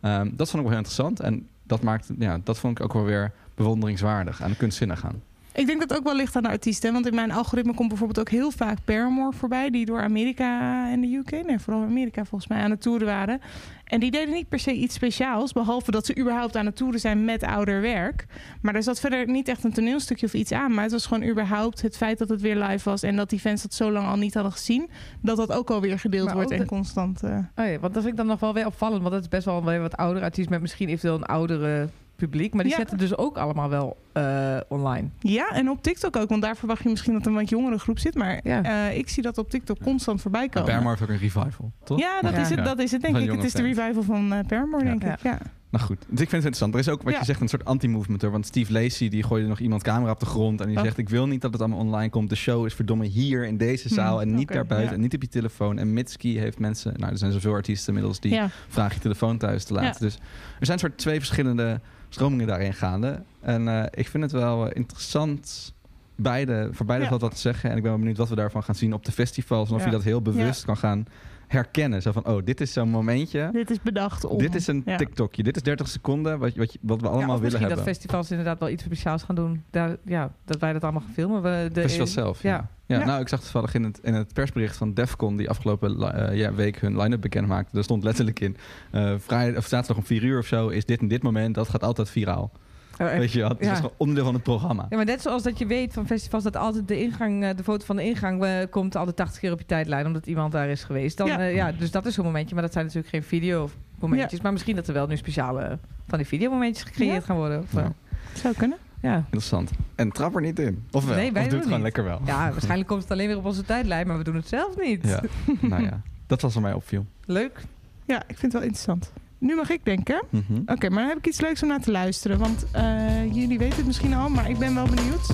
Ehm, dat vond ik wel heel interessant en dat, maakt, ja, dat vond ik ook wel weer bewonderingswaardig aan de kunstzinnig gaan. Ik denk dat het ook wel ligt aan de artiesten. Want in mijn algoritme komt bijvoorbeeld ook heel vaak Paramore voorbij. Die door Amerika en de UK, nee, vooral Amerika volgens mij, aan het toeren waren. En die deden niet per se iets speciaals. Behalve dat ze überhaupt aan het toeren zijn met ouder werk. Maar er zat verder niet echt een toneelstukje of iets aan. Maar het was gewoon überhaupt het feit dat het weer live was. En dat die fans dat zo lang al niet hadden gezien. Dat dat ook alweer gedeeld Maar wordt en de- constant. eh, Oh ja, want dat vind ik dan nog wel weer opvallend. Want dat is best wel een wat oudere artiest met misschien eventueel een oudere publiek. Maar die Ja. zetten dus ook allemaal wel eh, online. Ja, en op TikTok ook. Want daar verwacht je misschien dat er een wat jongere groep zit. Maar Ja. eh, ik zie dat op TikTok constant voorbij komen. Paramore heeft ook een revival, toch? Ja, dat Ja. is het, dat is het denk ik. Het is de revival van eh Ja. denk ik. Ja. Nou goed, dus ik vind het interessant. Er is ook, wat Ja. je zegt, een soort anti-movement. hoor. Want Steve Lacey die gooide nog iemand camera op de grond. En die Oh. zegt, ik wil niet dat het allemaal online komt. De show is verdomme hier in deze zaal. Hmm, en niet daarbuiten. ja. En niet op je telefoon. En Mitski heeft mensen... Nou, er zijn zoveel artiesten inmiddels die Ja. vragen je telefoon thuis te laten. Ja. Dus er zijn soort twee verschillende stromingen daarin gaande. En eh, ik vind het wel eh, interessant... Beide, voor beide Ja. valt wat te zeggen. En ik ben wel benieuwd wat we daarvan gaan zien op de festivals. En of Ja. je dat heel bewust kan gaan herkennen. Zo van, oh, dit is zo'n momentje. Dit is bedacht om. Dit is een ja. TikTokje. Dit is 30 seconden wat, je- wat, je- wat we Ja, allemaal willen misschien hebben. dat festivals inderdaad wel iets speciaals gaan doen. Daar, ja, dat wij dat allemaal gaan filmen. We, de, Festival zelf. Ja. Ja. Nou, ik zag toevallig in het, in het persbericht van Defcon die afgelopen eh, ja, week hun line-up bekend maakte. Daar stond letterlijk in: eh vrijdag of zaterdag om 4 uur of zo is dit en dit moment. Dat gaat altijd viraal. Oh? Weet je wel? Het is Ja. gewoon onderdeel van het programma. Ja, maar net zoals dat je weet van festivals dat altijd de ingang, eh, de foto van de ingang eh, komt altijd 80 keer op je tijdlijn omdat iemand daar is geweest. Dan, Ja. dus dat is zo'n momentje, maar dat zijn natuurlijk geen video momentjes. Maar misschien dat er wel nu speciale van die videomomentjes gecreëerd Ja. gaan worden. Of, Ja. Zou kunnen. Ja. Interessant. En trap er niet in. Of wel? Nee, wij of doe doen het gewoon niet. lekker wel. ja, waarschijnlijk komt het alleen weer op onze tijdlijn, maar we doen het zelf niet. Ja. nou ja, dat was wat mij opviel. Leuk. Ja, ik vind het wel interessant. Nu mag ik denken. Mhm. Oké, maar dan heb ik iets leuks om naar te luisteren. Want eh, jullie weten het misschien al, maar ik ben wel benieuwd.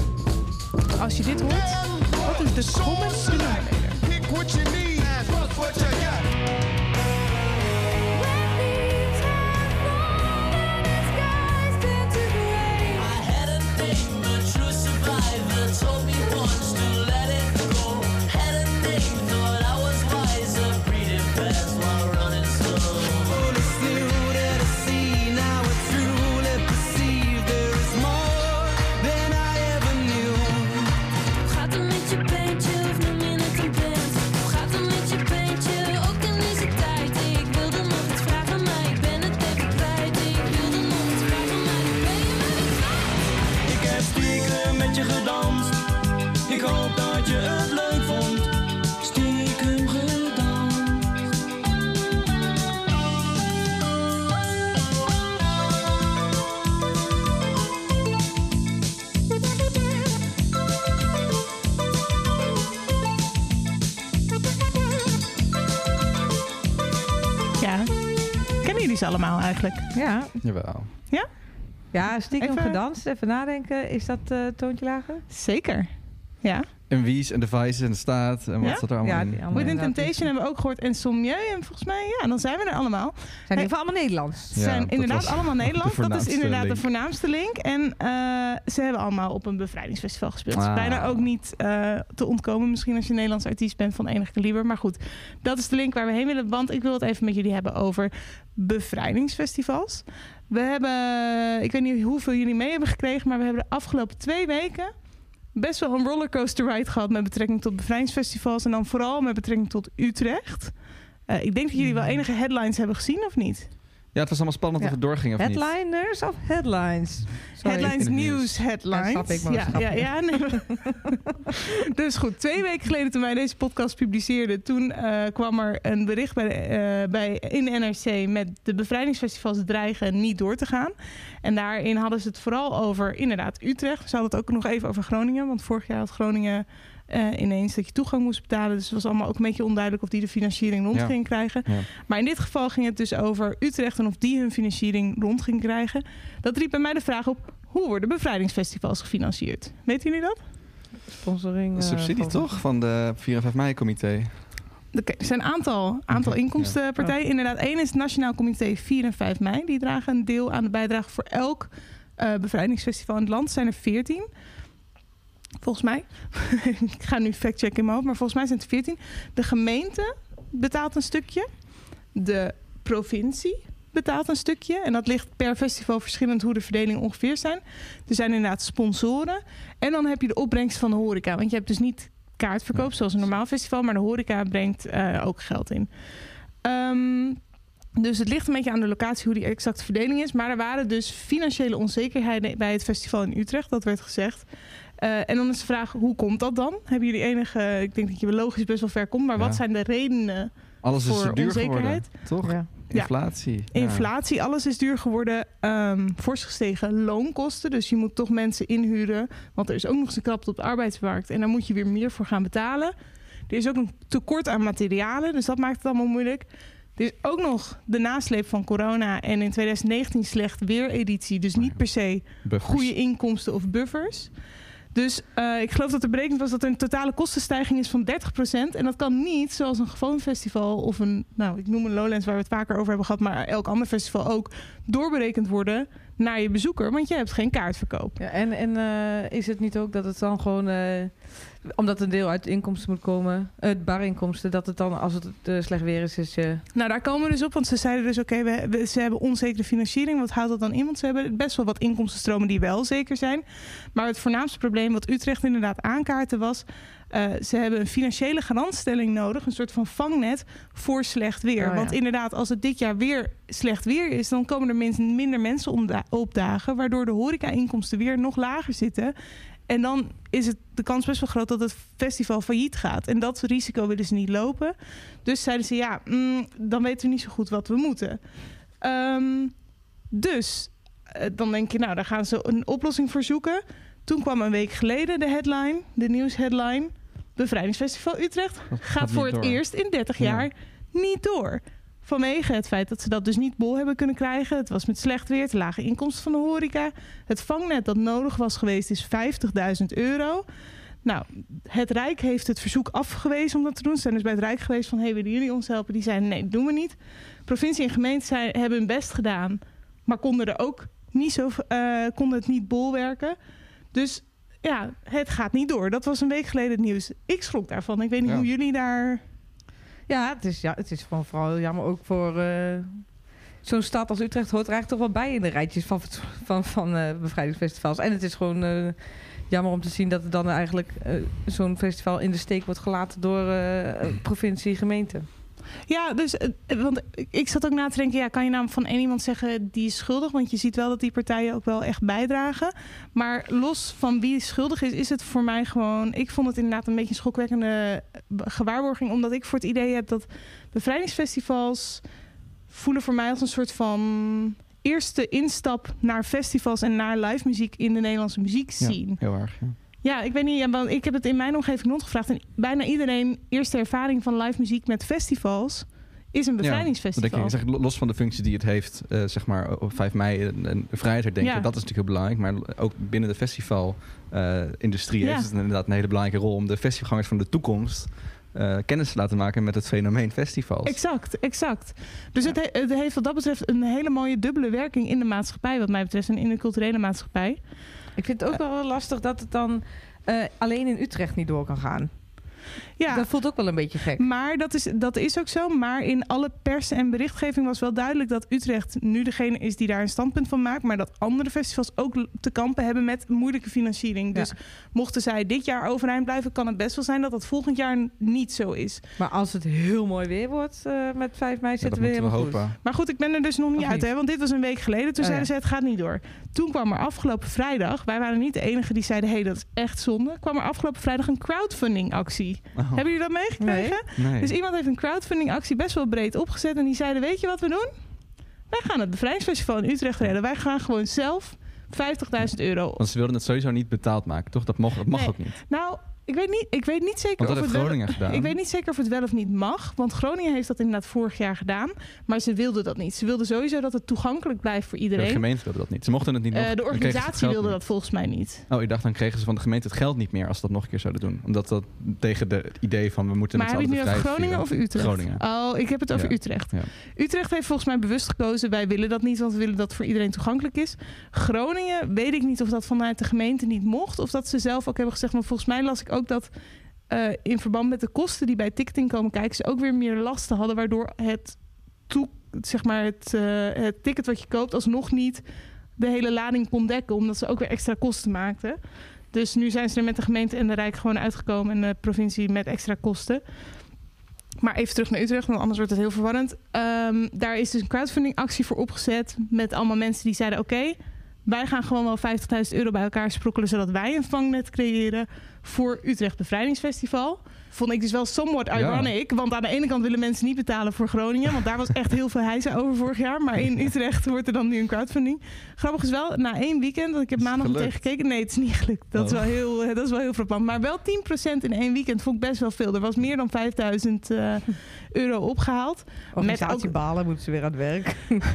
Als je dit hoort, wat is de common denominator? what you need, fuck what you one. Jullie ze allemaal eigenlijk? Ja, Jawel. ja stiekem Even- gedanst. Even nadenken. Is dat eh toontje lager? Zeker. Ja. En Wies en Device en de Staat. En wat Ja? zat er allemaal Ja, in? allemaal. Within. Temptation hebben we ook gehoord. En Sommieu. En volgens mij, ja, dan zijn we er allemaal. Zijn in ieder geval allemaal Nederlands. Ja, zijn inderdaad allemaal de Nederlands. Dat is inderdaad de voornaamste link. En eh, ze hebben allemaal op een bevrijdingsfestival gespeeld. Het is Ah. bijna ook niet eh, te ontkomen. Misschien als je Nederlands artiest bent van enig kaliber. Maar goed, dat is de link waar we heen willen. Want ik wil het even met jullie hebben over bevrijdingsfestivals. We hebben, ik weet niet hoeveel jullie mee hebben gekregen. Maar we hebben de afgelopen twee weken best wel een rollercoaster ride gehad met betrekking tot bevrijdingsfestivals. En dan vooral met betrekking tot Utrecht. Eh, ik denk dat jullie wel enige headlines hebben gezien, of niet? Ja, het was allemaal spannend Ja. of het doorging of niet. Headliners of headlines? Sorry. Headlines, nieuws, headlines. Ja, snap ik, maar ja, ja, nee, dus goed, twee weken geleden toen wij deze podcast publiceerden... toen eh, kwam er een bericht bij, eh, bij, in NRC... met de bevrijdingsfestivals dreigen niet door te gaan. En daarin hadden ze het vooral over inderdaad Utrecht. Ze hadden het ook nog even over Groningen. Want vorig jaar had Groningen eh, ineens dat je toegang moest betalen. Dus het was allemaal ook een beetje onduidelijk... of die de financiering rond Ja. gingen krijgen. Ja. Maar in dit geval ging het dus over Utrecht... en of die hun financiering rond gingen krijgen. Dat riep bij mij de vraag op... hoe worden bevrijdingsfestivals gefinancierd? Weten jullie dat? Sponsoring. Een eh, subsidie van- toch? Van de 4 en 5 mei-comité. Oké, er zijn een aantal, aantal inkomstenpartijen. Inderdaad, één is het Nationaal Comité 4 en 5 mei. Die dragen een deel aan de bijdrage voor elk eh, bevrijdingsfestival in het land. Er zijn er 14. Volgens mij. ik ga nu factchecken in mijn hoofd, maar volgens mij zijn het 14. De gemeente betaalt een stukje. De provincie betaalt een stukje. En dat ligt per festival verschillend hoe de verdeling ongeveer zijn. Er zijn inderdaad sponsoren. En dan heb je de opbrengst van de horeca. Want je hebt dus niet kaartverkoop zoals een normaal festival. Maar de horeca brengt eh, ook geld in. Ehm, dus het ligt een beetje aan de locatie hoe die exacte verdeling is. Maar er waren dus financiële onzekerheden bij het festival in Utrecht. Dat werd gezegd. Eh, en dan is de vraag, hoe komt dat dan? Hebben jullie enige... Ik denk dat je logisch best wel ver komt. Maar Ja. wat zijn de redenen? Alles is Voor te duur onzekerheid. geworden. Toch? Ja. Inflatie. Ja. Inflatie, alles is duur geworden. Ehm fors gestegen loonkosten. Dus je moet toch mensen inhuren. Want er is ook nog eens een krapte op de arbeidsmarkt. En daar moet je weer meer voor gaan betalen. Er is ook een tekort aan materialen. Dus dat maakt het allemaal moeilijk. Er is ook nog de nasleep van corona. En in 2019 slecht weereditie. Dus niet per se Buffers. goede inkomsten of buffers. Dus eh, ik geloof dat er berekend was dat er een totale kostenstijging is van 30%. En dat kan niet zoals een gewoon festival of een, nou ik noem een Lowlands waar we het vaker over hebben gehad, maar elk ander festival ook, doorberekend worden naar je bezoeker. Want je hebt geen kaartverkoop. Ja, en en eh, is het niet ook dat het dan gewoon, eh, omdat een deel uit inkomsten moet komen, het barinkomsten, dat het dan als het eh, slecht weer is, is je. Nou, daar komen we dus op, want ze zeiden dus oké, we, we- ze hebben onzekere financiering. Wat houdt dat dan in? Want ze hebben best wel wat inkomstenstromen die wel zeker zijn. Maar het voornaamste probleem wat Utrecht inderdaad aankaarten was... eh, ze hebben een financiële garantstelling nodig, een soort van vangnet voor slecht weer. Oh, ja. Want inderdaad, als het dit jaar weer slecht weer is, dan komen er min- minder mensen opdagen, waardoor de horeca-inkomsten weer nog lager zitten. En dan is het de kans best wel groot dat het festival failliet gaat. En dat risico willen ze niet lopen. Dus zeiden ze, ja, mm, dan weten we niet zo goed wat we moeten. Ehm, dus eh, dan denk je, nou, daar gaan ze een oplossing voor zoeken. Toen kwam een week geleden de headline, de nieuwsheadline. Bevrijdingsfestival Utrecht gaat voor het door. eerst in 30 Ja. jaar niet door. Vanwege het feit dat ze dat dus niet bol hebben kunnen krijgen. Het was met slecht weer, te lage inkomsten van de horeca. Het vangnet dat nodig was geweest is 50.000 euro. Nou, het Rijk heeft het verzoek afgewezen om dat te doen. Ze zijn dus bij het Rijk geweest van... hey, willen jullie ons helpen? Die zeiden nee, doen we niet. Provincie en gemeente zei, hebben hun best gedaan... maar konden er ook niet zo, eh, konden het niet bolwerken. Dus ja, het gaat niet door. Dat was een week geleden het nieuws. Ik schrok daarvan. Ik weet niet Ja. hoe jullie daar... Ja, het is, ja, het is gewoon vooral jammer ook voor... eh, Zo'n stad als Utrecht hoort er eigenlijk toch wel bij in de rijtjes van, van, van eh, bevrijdingsfestivals. En het is gewoon eh, jammer om te zien dat er dan eigenlijk zo'n festival in de steek wordt gelaten door provincie, gemeente. Ja, dus, eh, want ik- zat ook na te denken, ja, kan je nou van één iemand zeggen die is schuldig? Want je ziet wel dat die partijen ook wel echt bijdragen. Maar los van wie schuldig is, is het voor mij gewoon, ik vond het inderdaad een beetje een schokwekkende eh, gewaarborging, omdat ik voor het idee heb dat bevrijdingsfestivals voelen voor mij als een soort van eerste instap naar festivals en naar live muziek in de Nederlandse muziek Ja, zien. heel erg. Ja. Ja, ik weet niet. ja, want ik heb het in mijn omgeving rondgevraagd. En bijna iedereen eerste ervaring van live muziek met festivals is een bevrijdingsfestival. denk ik, zeg, los van de functie die het heeft, eh, zeg maar op 5 mei een, vrijheidsherdenking, Ja. dat is natuurlijk heel belangrijk. Maar ook binnen de festivalindustrie Ja. heeft het inderdaad een hele belangrijke rol om de festivalgangers van de toekomst eh, kennis te laten maken met het fenomeen festivals. Exact, exact. Dus het, he- het heeft wat dat betreft een hele mooie dubbele werking in de maatschappij, wat mij betreft, en in de culturele maatschappij. Ik vind het ook wel lastig dat het dan eh, alleen in Utrecht niet door kan gaan. Ja, Dat voelt ook wel een beetje gek. maar dat is, dat is ook zo. Maar in alle pers en berichtgeving was wel duidelijk dat Utrecht nu degene is die daar een standpunt van maakt. Maar dat andere festivals ook te kampen hebben met moeilijke financiering. Ja. Dus mochten zij dit jaar overeind blijven, kan het best wel zijn dat dat volgend jaar niet zo is. Maar als het heel mooi weer wordt eh, met 5 mei, zitten we moeten we helemaal hopen. goed. Maar goed, ik ben er dus nog niet Of uit, niet? hè? Want dit was een week geleden. Toen Oh, zeiden ze, het gaat niet door. Toen kwam er afgelopen vrijdag... Wij waren niet de enige die zeiden, hé, hey, dat is echt zonde. kwam er afgelopen vrijdag een crowdfunding actie. Oh, Hebben jullie dat meegekregen? nee. Dus iemand heeft een crowdfunding actie best wel breed opgezet. En die zeiden, weet je wat we doen? Wij gaan het Bevrijdingsfestival in Utrecht redden. Wij gaan gewoon zelf 50.000 euro. Want ze wilden het sowieso niet betaald maken, toch? Dat, mocht, dat mag Nee. ook niet. Nou, ik weet niet, ik weet niet zeker of het wel- Groningen gedaan. Ik weet niet zeker of het wel of niet mag. Want Groningen heeft dat inderdaad vorig jaar gedaan. Maar ze wilden dat niet. Ze wilden sowieso dat het toegankelijk blijft voor De iedereen. gemeente wilde dat niet. Ze mochten het niet Eh, nog. de organisatie wilde niet. dat volgens mij niet. Oh, ik dacht dan kregen ze van de gemeente het geld niet meer als ze dat nog een keer zouden doen. Omdat dat tegen de het idee van we moeten Maar heb nu over de Groningen of. Utrecht? Groningen. Oh, ik heb het over Ja. Utrecht. Ja. Utrecht heeft volgens mij bewust gekozen. Wij willen dat niet, want we willen dat voor iedereen toegankelijk is. Groningen weet ik niet of dat vanuit de gemeente niet mocht. Of dat ze zelf ook hebben gezegd. Maar volgens mij las ik ook dat eh, in verband met de kosten die bij ticketing komen kijken... ze ook weer meer lasten hadden. Waardoor het, toe, zeg maar het, eh, het ticket wat je koopt alsnog niet de hele lading kon dekken. Omdat ze ook weer extra kosten maakten. Dus nu zijn ze er met de gemeente en de Rijk gewoon uitgekomen. En de provincie met extra kosten. Maar even terug naar Utrecht, want anders wordt het heel verwarrend. Ehm, daar is dus een crowdfunding actie voor opgezet. Met allemaal mensen die zeiden: Oké, wij gaan gewoon wel 50.000 euro bij elkaar sprokkelen. zodat wij een vangnet creëren voor Utrecht Bevrijdingsfestival. Vond ik dus wel somewhat Ja. ironic. Want aan de ene kant willen mensen niet betalen voor Groningen. Want daar was echt heel veel heisa over vorig jaar. Maar in Utrecht wordt er dan nu een crowdfunding. Grappig is wel, na één weekend, want ik heb maandag meteen gekeken. Nee, het is niet gelukt. Dat, is, Oh. wel heel, eh, dat is wel heel frappant. Maar wel 10% in één weekend vond ik best wel veel. Er was meer dan 5000 eh, euro opgehaald. Organisatiebalen moeten ze weer aan het werk.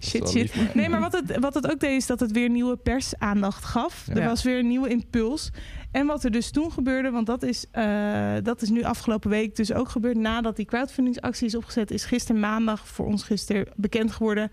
Shit, shit. lief, maar- Nee, maar wat het, wat het ook deed is dat het weer nieuwe persaandacht gaf. Ja. Er was weer een nieuwe impuls. En wat er dus toen gebeurde, want dat is, eh, dat is nu afgelopen week dus ook gebeurd nadat die crowdfundingsactie is opgezet, is gisteren maandag voor ons gisteren bekend geworden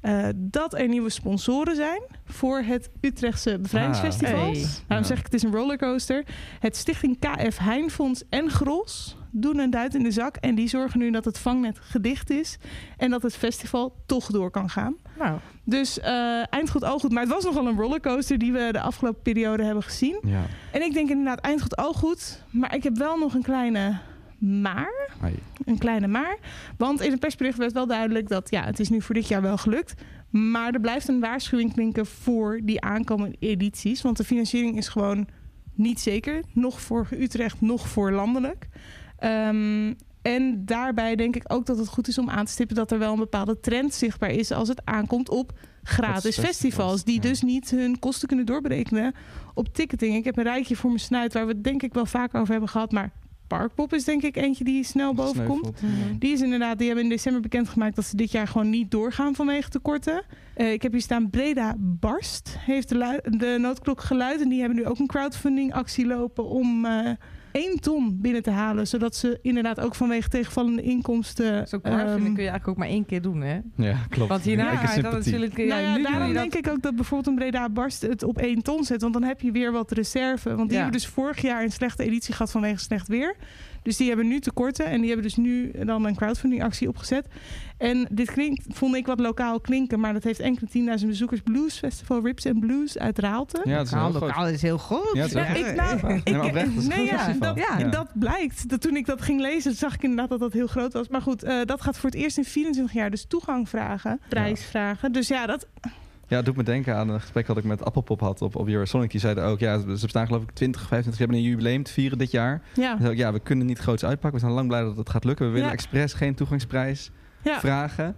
eh, dat er nieuwe sponsoren zijn voor het Utrechtse Bevrijdingsfestival. Hey. Daarom zeg ik, het is een rollercoaster. Het Stichting KF Heinfonds en Gros doen een duit in de zak. En die zorgen nu dat het vangnet gedicht is. En dat het festival toch door kan gaan. Nou, Dus eh eind goed, al goed. Maar het was nogal een rollercoaster die we de afgelopen periode hebben gezien. Ja. En ik denk inderdaad eind goed, al goed. Maar ik heb wel nog een kleine maar. Een kleine maar. Want in het persbericht werd wel duidelijk dat ja, het is nu voor dit jaar wel gelukt. Maar er blijft een waarschuwing klinken voor die aankomende edities. Want de financiering is gewoon niet zeker. Nog voor Utrecht, nog voor landelijk. Ehm, en daarbij denk ik ook dat het goed is om aan te stippen dat er wel een bepaalde trend zichtbaar is als het aankomt op gratis festivals, festivals. Die ja. dus niet hun kosten kunnen doorberekenen op ticketing. Ik heb een rijtje voor mijn snuit waar we het denk ik wel vaker over hebben gehad. Maar Parkpop is denk ik eentje die snel boven komt. Die is inderdaad, die hebben in december bekendgemaakt dat ze dit jaar gewoon niet doorgaan vanwege tekorten. Eh, ik heb hier staan Breda Barst. Heeft de, lu- de noodklok geluid. En die hebben nu ook een crowdfunding actie lopen om eh 1 ton binnen te halen. Zodat ze inderdaad ook vanwege tegenvallende inkomsten... Zo'n crowdfunding ehm, kun je eigenlijk ook maar één keer doen, hè? Ja, klopt. Want hierna ga je dan natuurlijk... Ja, nou ja, nu doe daarom dat- denk ik ook dat bijvoorbeeld een Breda Barst het op één ton zet. Want dan heb je weer wat reserve. Want die Ja. hebben dus vorig jaar een slechte editie gehad vanwege slecht weer. Dus die hebben nu tekorten. En die hebben dus nu dan een crowdfunding actie opgezet. En dit klinkt, vond ik wat lokaal klinken. Maar dat heeft enkele 10.000 bezoekers. Blues Festival Rips and Blues uit Raalte. Ja, het is Lokaal, heel lokaal is heel groot. Ja, ik, nou, oprecht, een nee, groot ja, dat, Ja. dat blijkt. Dat toen ik dat ging lezen, zag ik inderdaad dat dat heel groot was. Maar goed, eh, dat gaat voor het eerst in 24 jaar dus toegang vragen, prijs vragen. Dus ja, dat, Ja, het doet me denken aan een gesprek dat ik met Appelpop had op, op Eurosonic. Die zeiden ook, ja, ze bestaan geloof ik 20, 25, ze hebben een jubileum te vieren dit jaar. ja. Ook, ja, we kunnen niet groots uitpakken. We zijn lang blij dat het gaat lukken. We willen Ja. expres geen toegangsprijs Ja. vragen.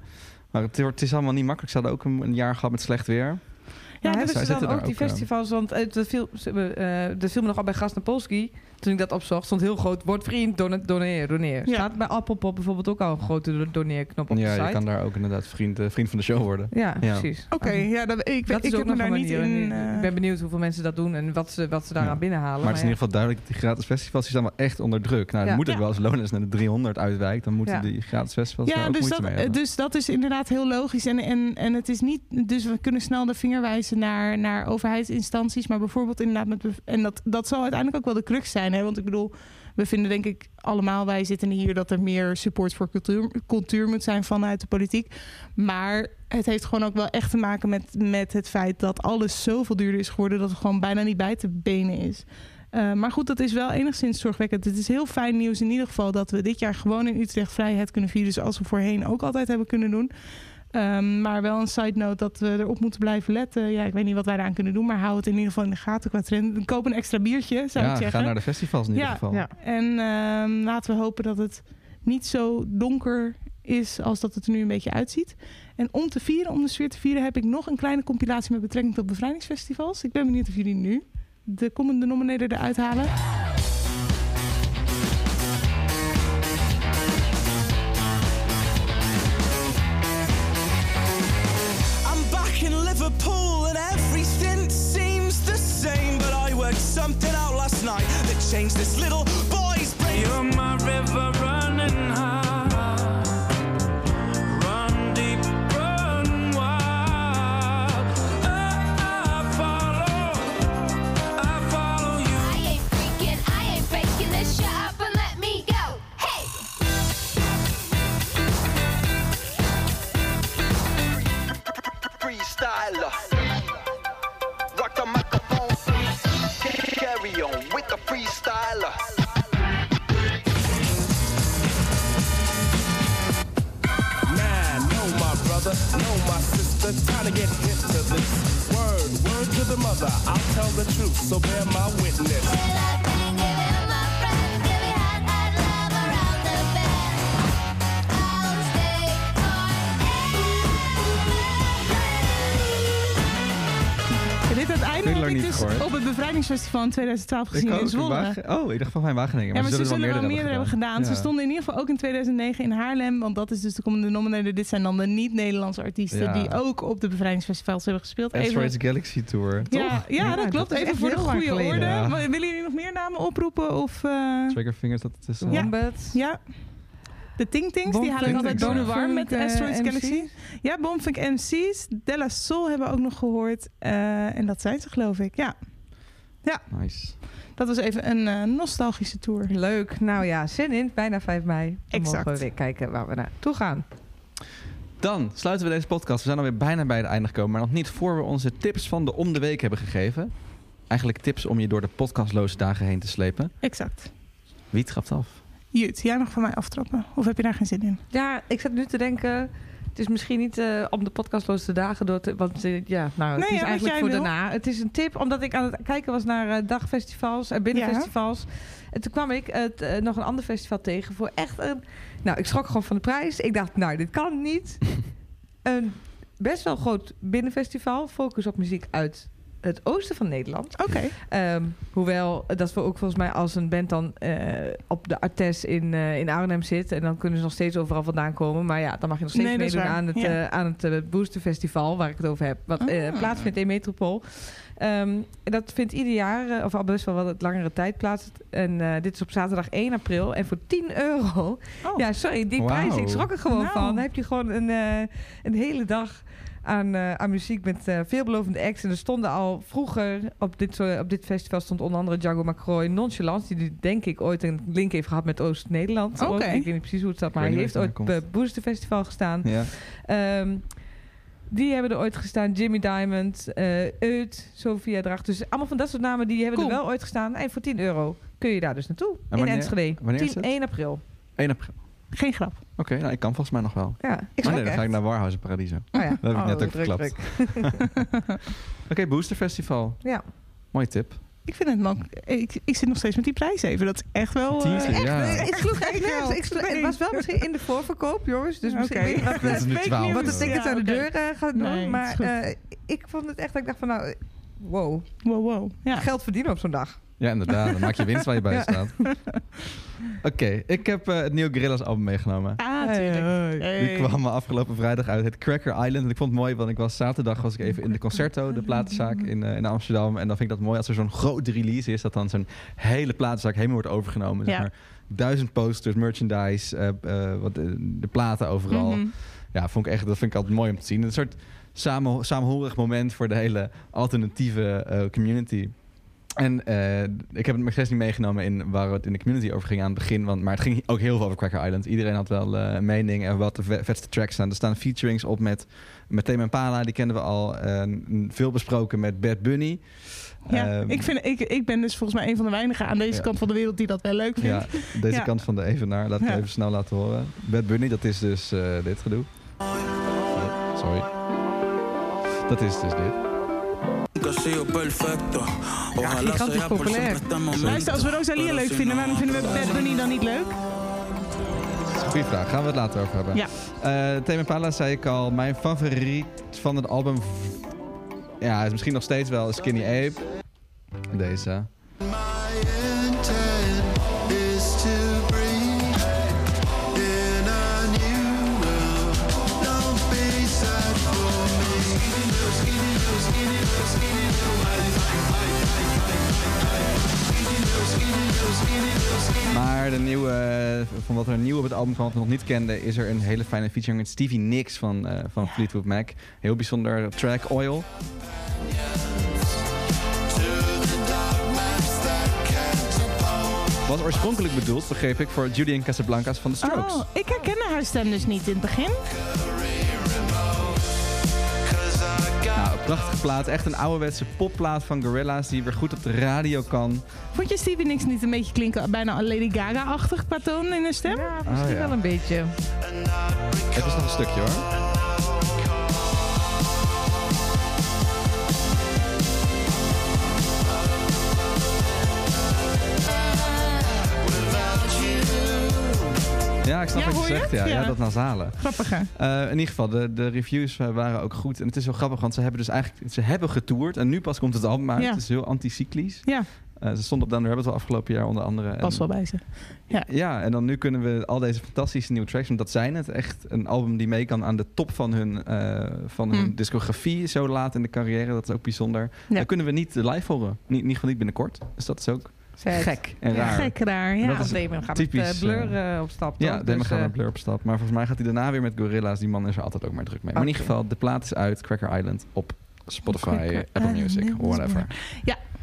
Maar het, het is allemaal niet makkelijk. Ze hadden ook een, een jaar gehad met slecht weer. Ja, Ja, hebben ze dan ook die ook, eh, festivals? Want eh, de film, ze hebben, eh, de film nog al bij Gasnapolski. Toen ik dat opzocht, stond heel groot. Word vriend, doneer, doneer. doneer. Ja. Staat bij Appelpop bijvoorbeeld ook al een grote do- doneerknop op de Ja, site. je kan daar ook inderdaad vriend, eh, vriend van de show worden. Ja, Ja. precies. Oké, ja, dat, ik, Dat ik is heb me daar een niet in... Eh, ik ben benieuwd hoeveel mensen dat doen en wat ze, wat ze daaraan Ja. binnenhalen. Maar het is in ja. ieder geval duidelijk, die gratis festivals die staan wel echt onder druk. Nou, Ja. het moet ook Ja. wel als Lones naar de 300 uitwijkt. Dan moeten Ja. die gratis festivals daar ja, ook dus moeite dat, mee hebben. dus dat is inderdaad heel logisch. En, en, en het is niet. Dus we kunnen snel de vinger wijzen naar, naar overheidsinstanties. Maar bijvoorbeeld inderdaad met. En dat, dat zal uiteindelijk ook wel de crux zijn. Hè? Want ik bedoel, we vinden denk ik allemaal, wij zitten hier, dat er meer support voor cultuur, cultuur moet zijn vanuit de politiek. Maar het heeft gewoon ook wel echt te maken met, met het feit dat alles zoveel duurder is geworden. dat het gewoon bijna niet bij te benen is. Eh, maar goed, dat is wel enigszins zorgwekkend. Het is heel fijn nieuws in ieder geval dat we dit jaar gewoon in Utrecht vrijheid kunnen vieren. Zoals we voorheen ook altijd hebben kunnen doen. Ehm, maar wel een side note dat we erop moeten blijven letten. Ja, ik weet niet wat wij eraan kunnen doen, maar hou het in ieder geval in de gaten qua trend. Koop een extra biertje, zou ja, ik zeggen. ga naar de festivals in ieder Ja, geval. ja. En ehm, laten we hopen dat het niet zo donker is als dat het er nu een beetje uitziet. En om te vieren, om de sfeer te vieren, heb ik nog een kleine compilatie met betrekking tot bevrijdingsfestivals. Ik ben benieuwd of jullie nu de common denominator eruit halen. Night that changed this little sister. Time to get hip to this. Word, word to the mother. I'll tell the truth, so bear my witness. Niet dus gehoord. op het bevrijdingsfestival in 2012 gezien in Zwolle. Oh, ik dacht van mijn Wageningen. Ja, maar ze er zullen wel meerdere hebben gedaan. Ze Ja. stonden in ieder geval ook in 2009 in Haarlem. Want dat is dus de common denominator. Dit zijn dan de niet-Nederlandse artiesten... Ja. die ook op de bevrijdingsfestivals hebben gespeeld. Asteroids Galaxy Tour. ja, Toch? ja, Ja, dat klopt. dat is Even voor de goede orde. Willen jullie nog meer namen oproepen? Of, eh, Triggerfingers, dat is... eh, Ja. Ja. De Ting Tings, die haal ik Bomfunk, altijd door de war met Bomfunk, Asteroids eh, Galaxy. MC's. Ja, Bomfunk MC's. Della Soul hebben we ook nog gehoord. Eh, en dat zijn ze, geloof ik. Ja, Nice. dat was even een eh, nostalgische tour. Leuk. Nou ja, zin in. Bijna 5 mei. Dan Exact. mogen we weer kijken waar we naartoe gaan. Dan sluiten we deze podcast. We zijn alweer bijna bij het einde gekomen. Maar nog niet voor we onze tips van de om de week hebben gegeven. Eigenlijk tips om je door de podcastloze dagen heen te slepen. Exact. Wie trapt af? Jut, jij mag van mij aftrappen. Of heb je daar geen zin in? Ja, ik zat nu te denken... Het is misschien niet eh, om de podcastloze dagen door te... Want eh, ja, nou, het Nee, is ja, eigenlijk voor wil. daarna. Het is een tip, omdat ik aan het kijken was naar eh, dagfestivals en binnenfestivals. En toen kwam ik het, nog een ander festival tegen voor echt een... Nou, ik schrok gewoon van de prijs. Ik dacht, nou, dit kan niet. een best wel groot binnenfestival. Focus op muziek uit het oosten van Nederland. Oké. Ehm, hoewel dat we ook volgens mij als een band dan eh, op de Artes in, eh, in Arnhem zit. En dan kunnen ze nog steeds overal vandaan komen. Maar ja, dan mag je nog steeds Nee, meedoen aan het, Ja. eh, aan het Booster Festival, waar ik het over heb. Wat eh, Ah. plaatsvindt in Metropool. Ehm, dat vindt ieder jaar, of al best wel wat langere tijd plaats. En eh, dit is op zaterdag 1 april. En voor 10 euro. Oh. Ja, sorry, die prijs. Ik schrok er gewoon Nou. van. Dan heb je gewoon een, eh, een hele dag aan, eh, aan muziek met eh, veelbelovende acts. En er stonden al vroeger op dit, op dit festival stond onder andere Django McCroy, Nonchalance, die denk ik ooit een link heeft gehad met Oost-Nederland. Ik weet niet precies hoe het staat, maar hij heeft ooit bij het het Booster Festival gestaan. Ja. Ehm, die hebben er ooit gestaan. Jimmy Diamond, eh Eut, Sophia Dracht. Dus allemaal van dat soort namen die hebben Cool. er wel ooit gestaan. En voor 10 euro kun je daar dus naartoe. in wanneer- Enschede. wanneer is 10, het? 1 april. 1 april. Geen grap. Oké, nou, ik kan volgens mij nog wel. Ja, ik Maar nee, dan ga ik naar Warhouse Paradiso. Oh ja. Dat heb ik Oh, net ook verklapt. druk. Oké, Booster Festival. Ja. Mooie tip. Ik vind het man. Ik, ik zit nog steeds met die prijs even. Dat is echt wel. eh, Teaser, Echt, ja. eh, ik sloeg echt nergens. Het was wel misschien in de voorverkoop, jongens. Dus misschien Oké. weet je wat, Dat is de, nu fake 12 news. wat de tickets Ja, aan de deur eh, gaat doen. Nee, maar eh, ik vond het echt dat ik dacht van nou, wow, Wow, wow. Ja. geld verdienen op zo'n dag. Ja, inderdaad. Dan maak je winst waar je bij staat. Oké, ik heb eh, het nieuwe Gorillaz album meegenomen. Ah, tuurlijk. Die kwam afgelopen vrijdag uit. Het Cracker Island. En ik vond het mooi, want ik was zaterdag was ik even in de Concerto, de platenzaak in, eh, in Amsterdam. En dan vind ik dat mooi als er zo'n grote release is, dat dan zo'n hele platenzaak helemaal wordt overgenomen. Zeg Ja. maar duizend posters, merchandise, eh, eh, wat, eh, de platen overal. Mhm. Ja, vond ik echt, dat vind ik altijd mooi om te zien. Een soort samen, samenhorig moment voor de hele alternatieve eh, community. En eh, ik heb het steeds niet meegenomen in waar het in de community over ging aan het begin. Want, maar het ging ook heel veel over Cracker Island. Iedereen had wel eh, een mening en wat de ve- vetste tracks staan. Er staan featurings op met, met Tame Impala, die kenden we al. En veel besproken met Bad Bunny. Ja, Ehm, ik, vind, ik, ik ben dus volgens mij een van de weinigen aan deze Ja. kant van de wereld die dat wel leuk vindt. Ja, deze Ja. kant van de evenaar. Laat ik Ja. even snel laten horen. Bad Bunny, dat is dus eh, dit gedoe. Oh, sorry. Dat is dus dit. Ja, gigantisch populair. Luister, als we Rosalia leuk vinden, waarom vinden we Bad Bunny dan niet leuk? Goeie vraag. Gaan we het later over hebben. Ja. Eh Tame Impala zei ik al. Mijn favoriet van het album... Ja, is misschien nog steeds wel Skinny Ape. Deze. Maar de nieuwe, van wat er nieuw op het album kwam, wat we nog niet kenden, is er een hele fijne featuring met Stevie Nicks van, eh, van Fleetwood Mac. Heel bijzonder track, Oil. Was oorspronkelijk bedoeld, begreep ik, voor Judy en Casablancas van de Strokes. Oh, ik herkende haar stem dus niet in het begin. Prachtige plaat. Echt een ouderwetse popplaat van Gorillaz die weer goed op de radio kan. Vond je Stevie Nicks niet een beetje klinken bijna Lady Gaga-achtig qua toon in haar stem? Ja, misschien Oh, ja. wel een beetje. Het is nog een stukje hoor. Ja, ik snap Ja, wat je zegt. het? Ja, ja. Ja. dat nasale. Grappig hè? Eh, in ieder geval, de, de reviews waren ook goed. En het is wel grappig, want ze hebben dus eigenlijk ze hebben getoerd. En nu pas komt het album uit. Ja. Het is heel anticyclisch. Ja, Eh, ze stond op Down the Rabbit Hole afgelopen jaar onder andere. pas En- wel bij ze. ja, en dan nu kunnen we al deze fantastische nieuwe tracks, want dat zijn het. Echt een album die mee kan aan de top van hun, eh, van hun Hmm. discografie zo laat in de carrière. Dat is ook bijzonder. Ja. Dat kunnen we niet live horen. Niet, niet, niet binnenkort. Dus dat is ook Gek en Ja, raar. Gek raar, ja. dat Ja, is Damon gaat typisch, met eh, Blur eh, op stap. Ja? Damon Dus, gaat eh, met Blur op stap. Maar volgens mij gaat hij daarna weer met Gorilla's. Die man is er altijd ook maar druk mee. Maar in ieder geval, de plaat is uit. Cracker Island op Spotify, Cracker Apple Music, whatever.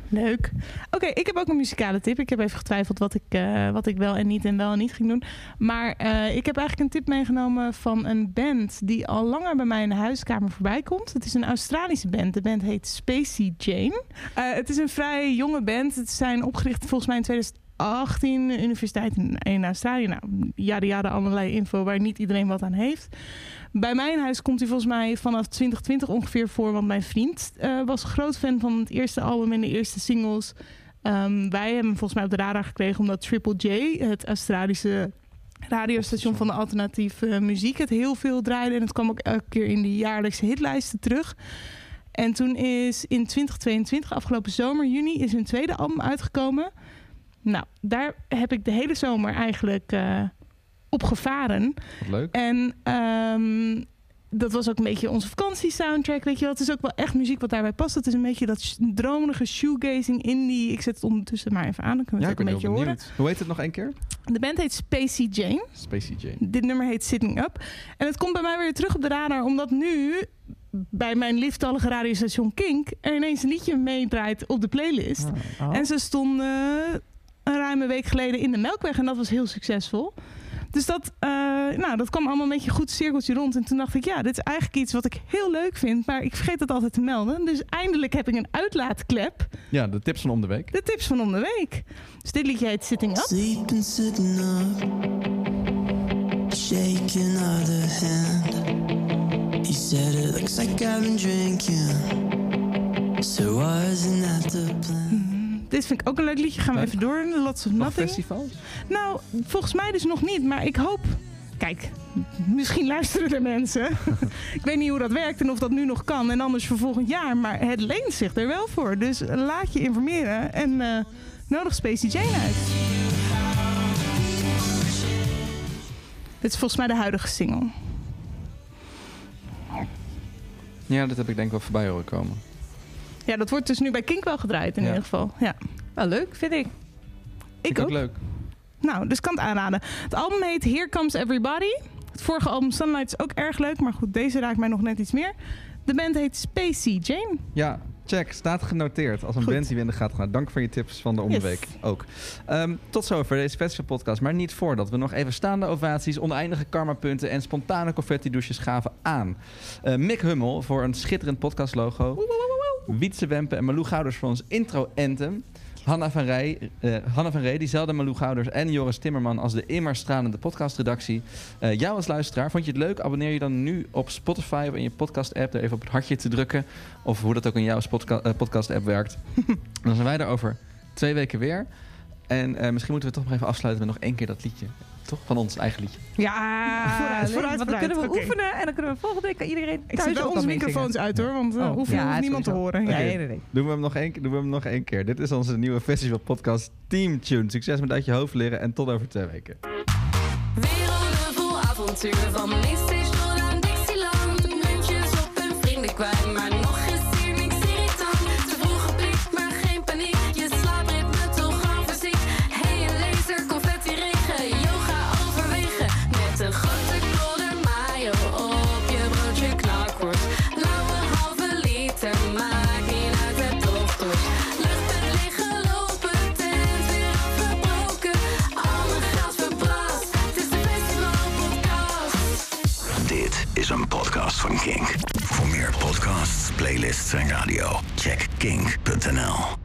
Leuk. Oké, ik heb ook een muzikale tip. Ik heb even getwijfeld wat ik, eh, wat ik wel en niet en wel en niet ging doen. Maar eh, ik heb eigenlijk een tip meegenomen van een band die al langer bij mij in de huiskamer voorbij komt. Het is een Australische band. De band heet Spacey Jane. Eh, het is een vrij jonge band. Het zijn opgericht volgens mij in 2000. 18 universiteiten in Australië. Nou, jaren jaren allerlei info waar niet iedereen wat aan heeft. Bij mijn huis komt hij volgens mij vanaf 2020 ongeveer voor. Want mijn vriend eh, was groot fan van het eerste album en de eerste singles. Ehm, wij hebben hem volgens mij op de radar gekregen omdat Triple J, het Australische radiostation van de alternatieve muziek, het heel veel draaide. En het kwam ook elke keer in de jaarlijkse hitlijsten terug. En toen is in 2022, afgelopen zomer, juni, is hun tweede album uitgekomen. Nou, daar heb ik de hele zomer eigenlijk eh, op gevaren. Wat leuk. En ehm, dat was ook een beetje onze vakantiesoundtrack, weet je wel. Het is ook wel echt muziek wat daarbij past. Het is een beetje dat dromerige shoegazing indie. Ik zet het ondertussen maar even aan, dan kunnen we Ja, het ook een beetje horen. Hoe heet het nog één keer? De band heet Spacey Jane. Spacey Jane. Dit nummer heet Sitting Up. En het komt bij mij weer terug op de radar, omdat nu bij mijn lieftallige radiostation Kink er ineens een liedje meedraait op de playlist. Oh. En ze stonden een ruime week geleden in de Melkweg en dat was heel succesvol. Dus dat, eh, nou, dat kwam allemaal een beetje goed cirkeltje rond. En toen dacht ik, ja, dit is eigenlijk iets wat ik heel leuk vind. Maar ik vergeet dat altijd te melden. Dus eindelijk heb ik een uitlaatklep. Ja, de tips van om de week. De tips van om de week. Dus dit liedje heet Sitting Up. Sleeping, sitting up, shaking other hand. He said it looks like I've been drinking, so wasn't that the plan? Dit vind ik ook een leuk liedje. Gaan we even door. Lots of Nothing. festivals? Nou, volgens mij dus nog niet. Maar ik hoop... Kijk, misschien luisteren er mensen. ik weet niet hoe dat werkt en of dat nu nog kan. En anders voor volgend jaar. Maar het leent zich er wel voor. Dus laat je informeren. En eh, nodig Spacey Jane uit. Dit is volgens mij de huidige single. Ja, dat heb ik denk ik wel voorbij horen komen. Ja, dat wordt dus nu bij Kink wel gedraaid in Ja. ieder geval. Ja. Wel leuk, vind ik. Ik ook ook. leuk. Nou, dus kan het aanraden. Het album heet Here Comes Everybody. Het vorige album Sunlight is ook erg leuk. Maar goed, deze raakt mij nog net iets meer. De band heet Spacey Jane. Ja, check. Staat genoteerd als een Goed. band die we in de gaten gaan. Dank voor je tips van de om de Yes. week ook. Ehm, tot zover deze festival podcast. Maar niet voordat we nog even staande ovaties, oneindige karmapunten en spontane confetti douches gaven aan. Eh, Mick Hummel voor een schitterend podcastlogo. Wietse Wempen en Malou Gouders voor ons intro anthem. Hanna van, Rij, eh, Hanna van Rij, diezelfde Malou Gouders en Joris Timmerman als de immer stralende podcastredactie. Eh jou als luisteraar, vond je het leuk? Abonneer je dan nu op Spotify of in je podcast-app. Door even op het hartje te drukken. Of hoe dat ook in jouw podca- eh, podcast-app werkt. dan zijn wij er over twee weken weer. En misschien moeten we toch nog even afsluiten met nog één keer dat liedje. Toch? Van ons eigen liedje. Ja, Vooruit, vooruit, want dan kunnen we oefenen en dan kunnen we volgende week iedereen Ik thuis zet wel ook onze microfoons uit hoor, want we Oh. hoeven Ja, niemand te horen. Ja. Nee, nee, nee. Doen we hem nog één, doen we hem nog één keer. Dit is onze nieuwe festival podcast Team Tune. Succes met uit je hoofd leren en tot over twee weken. Werelden vol avontuur van Mainstage tot aan Dixieland. Muntjes op hun vrienden kwijt, maar van. Voor meer podcasts, playlists en radio, check kink.nl.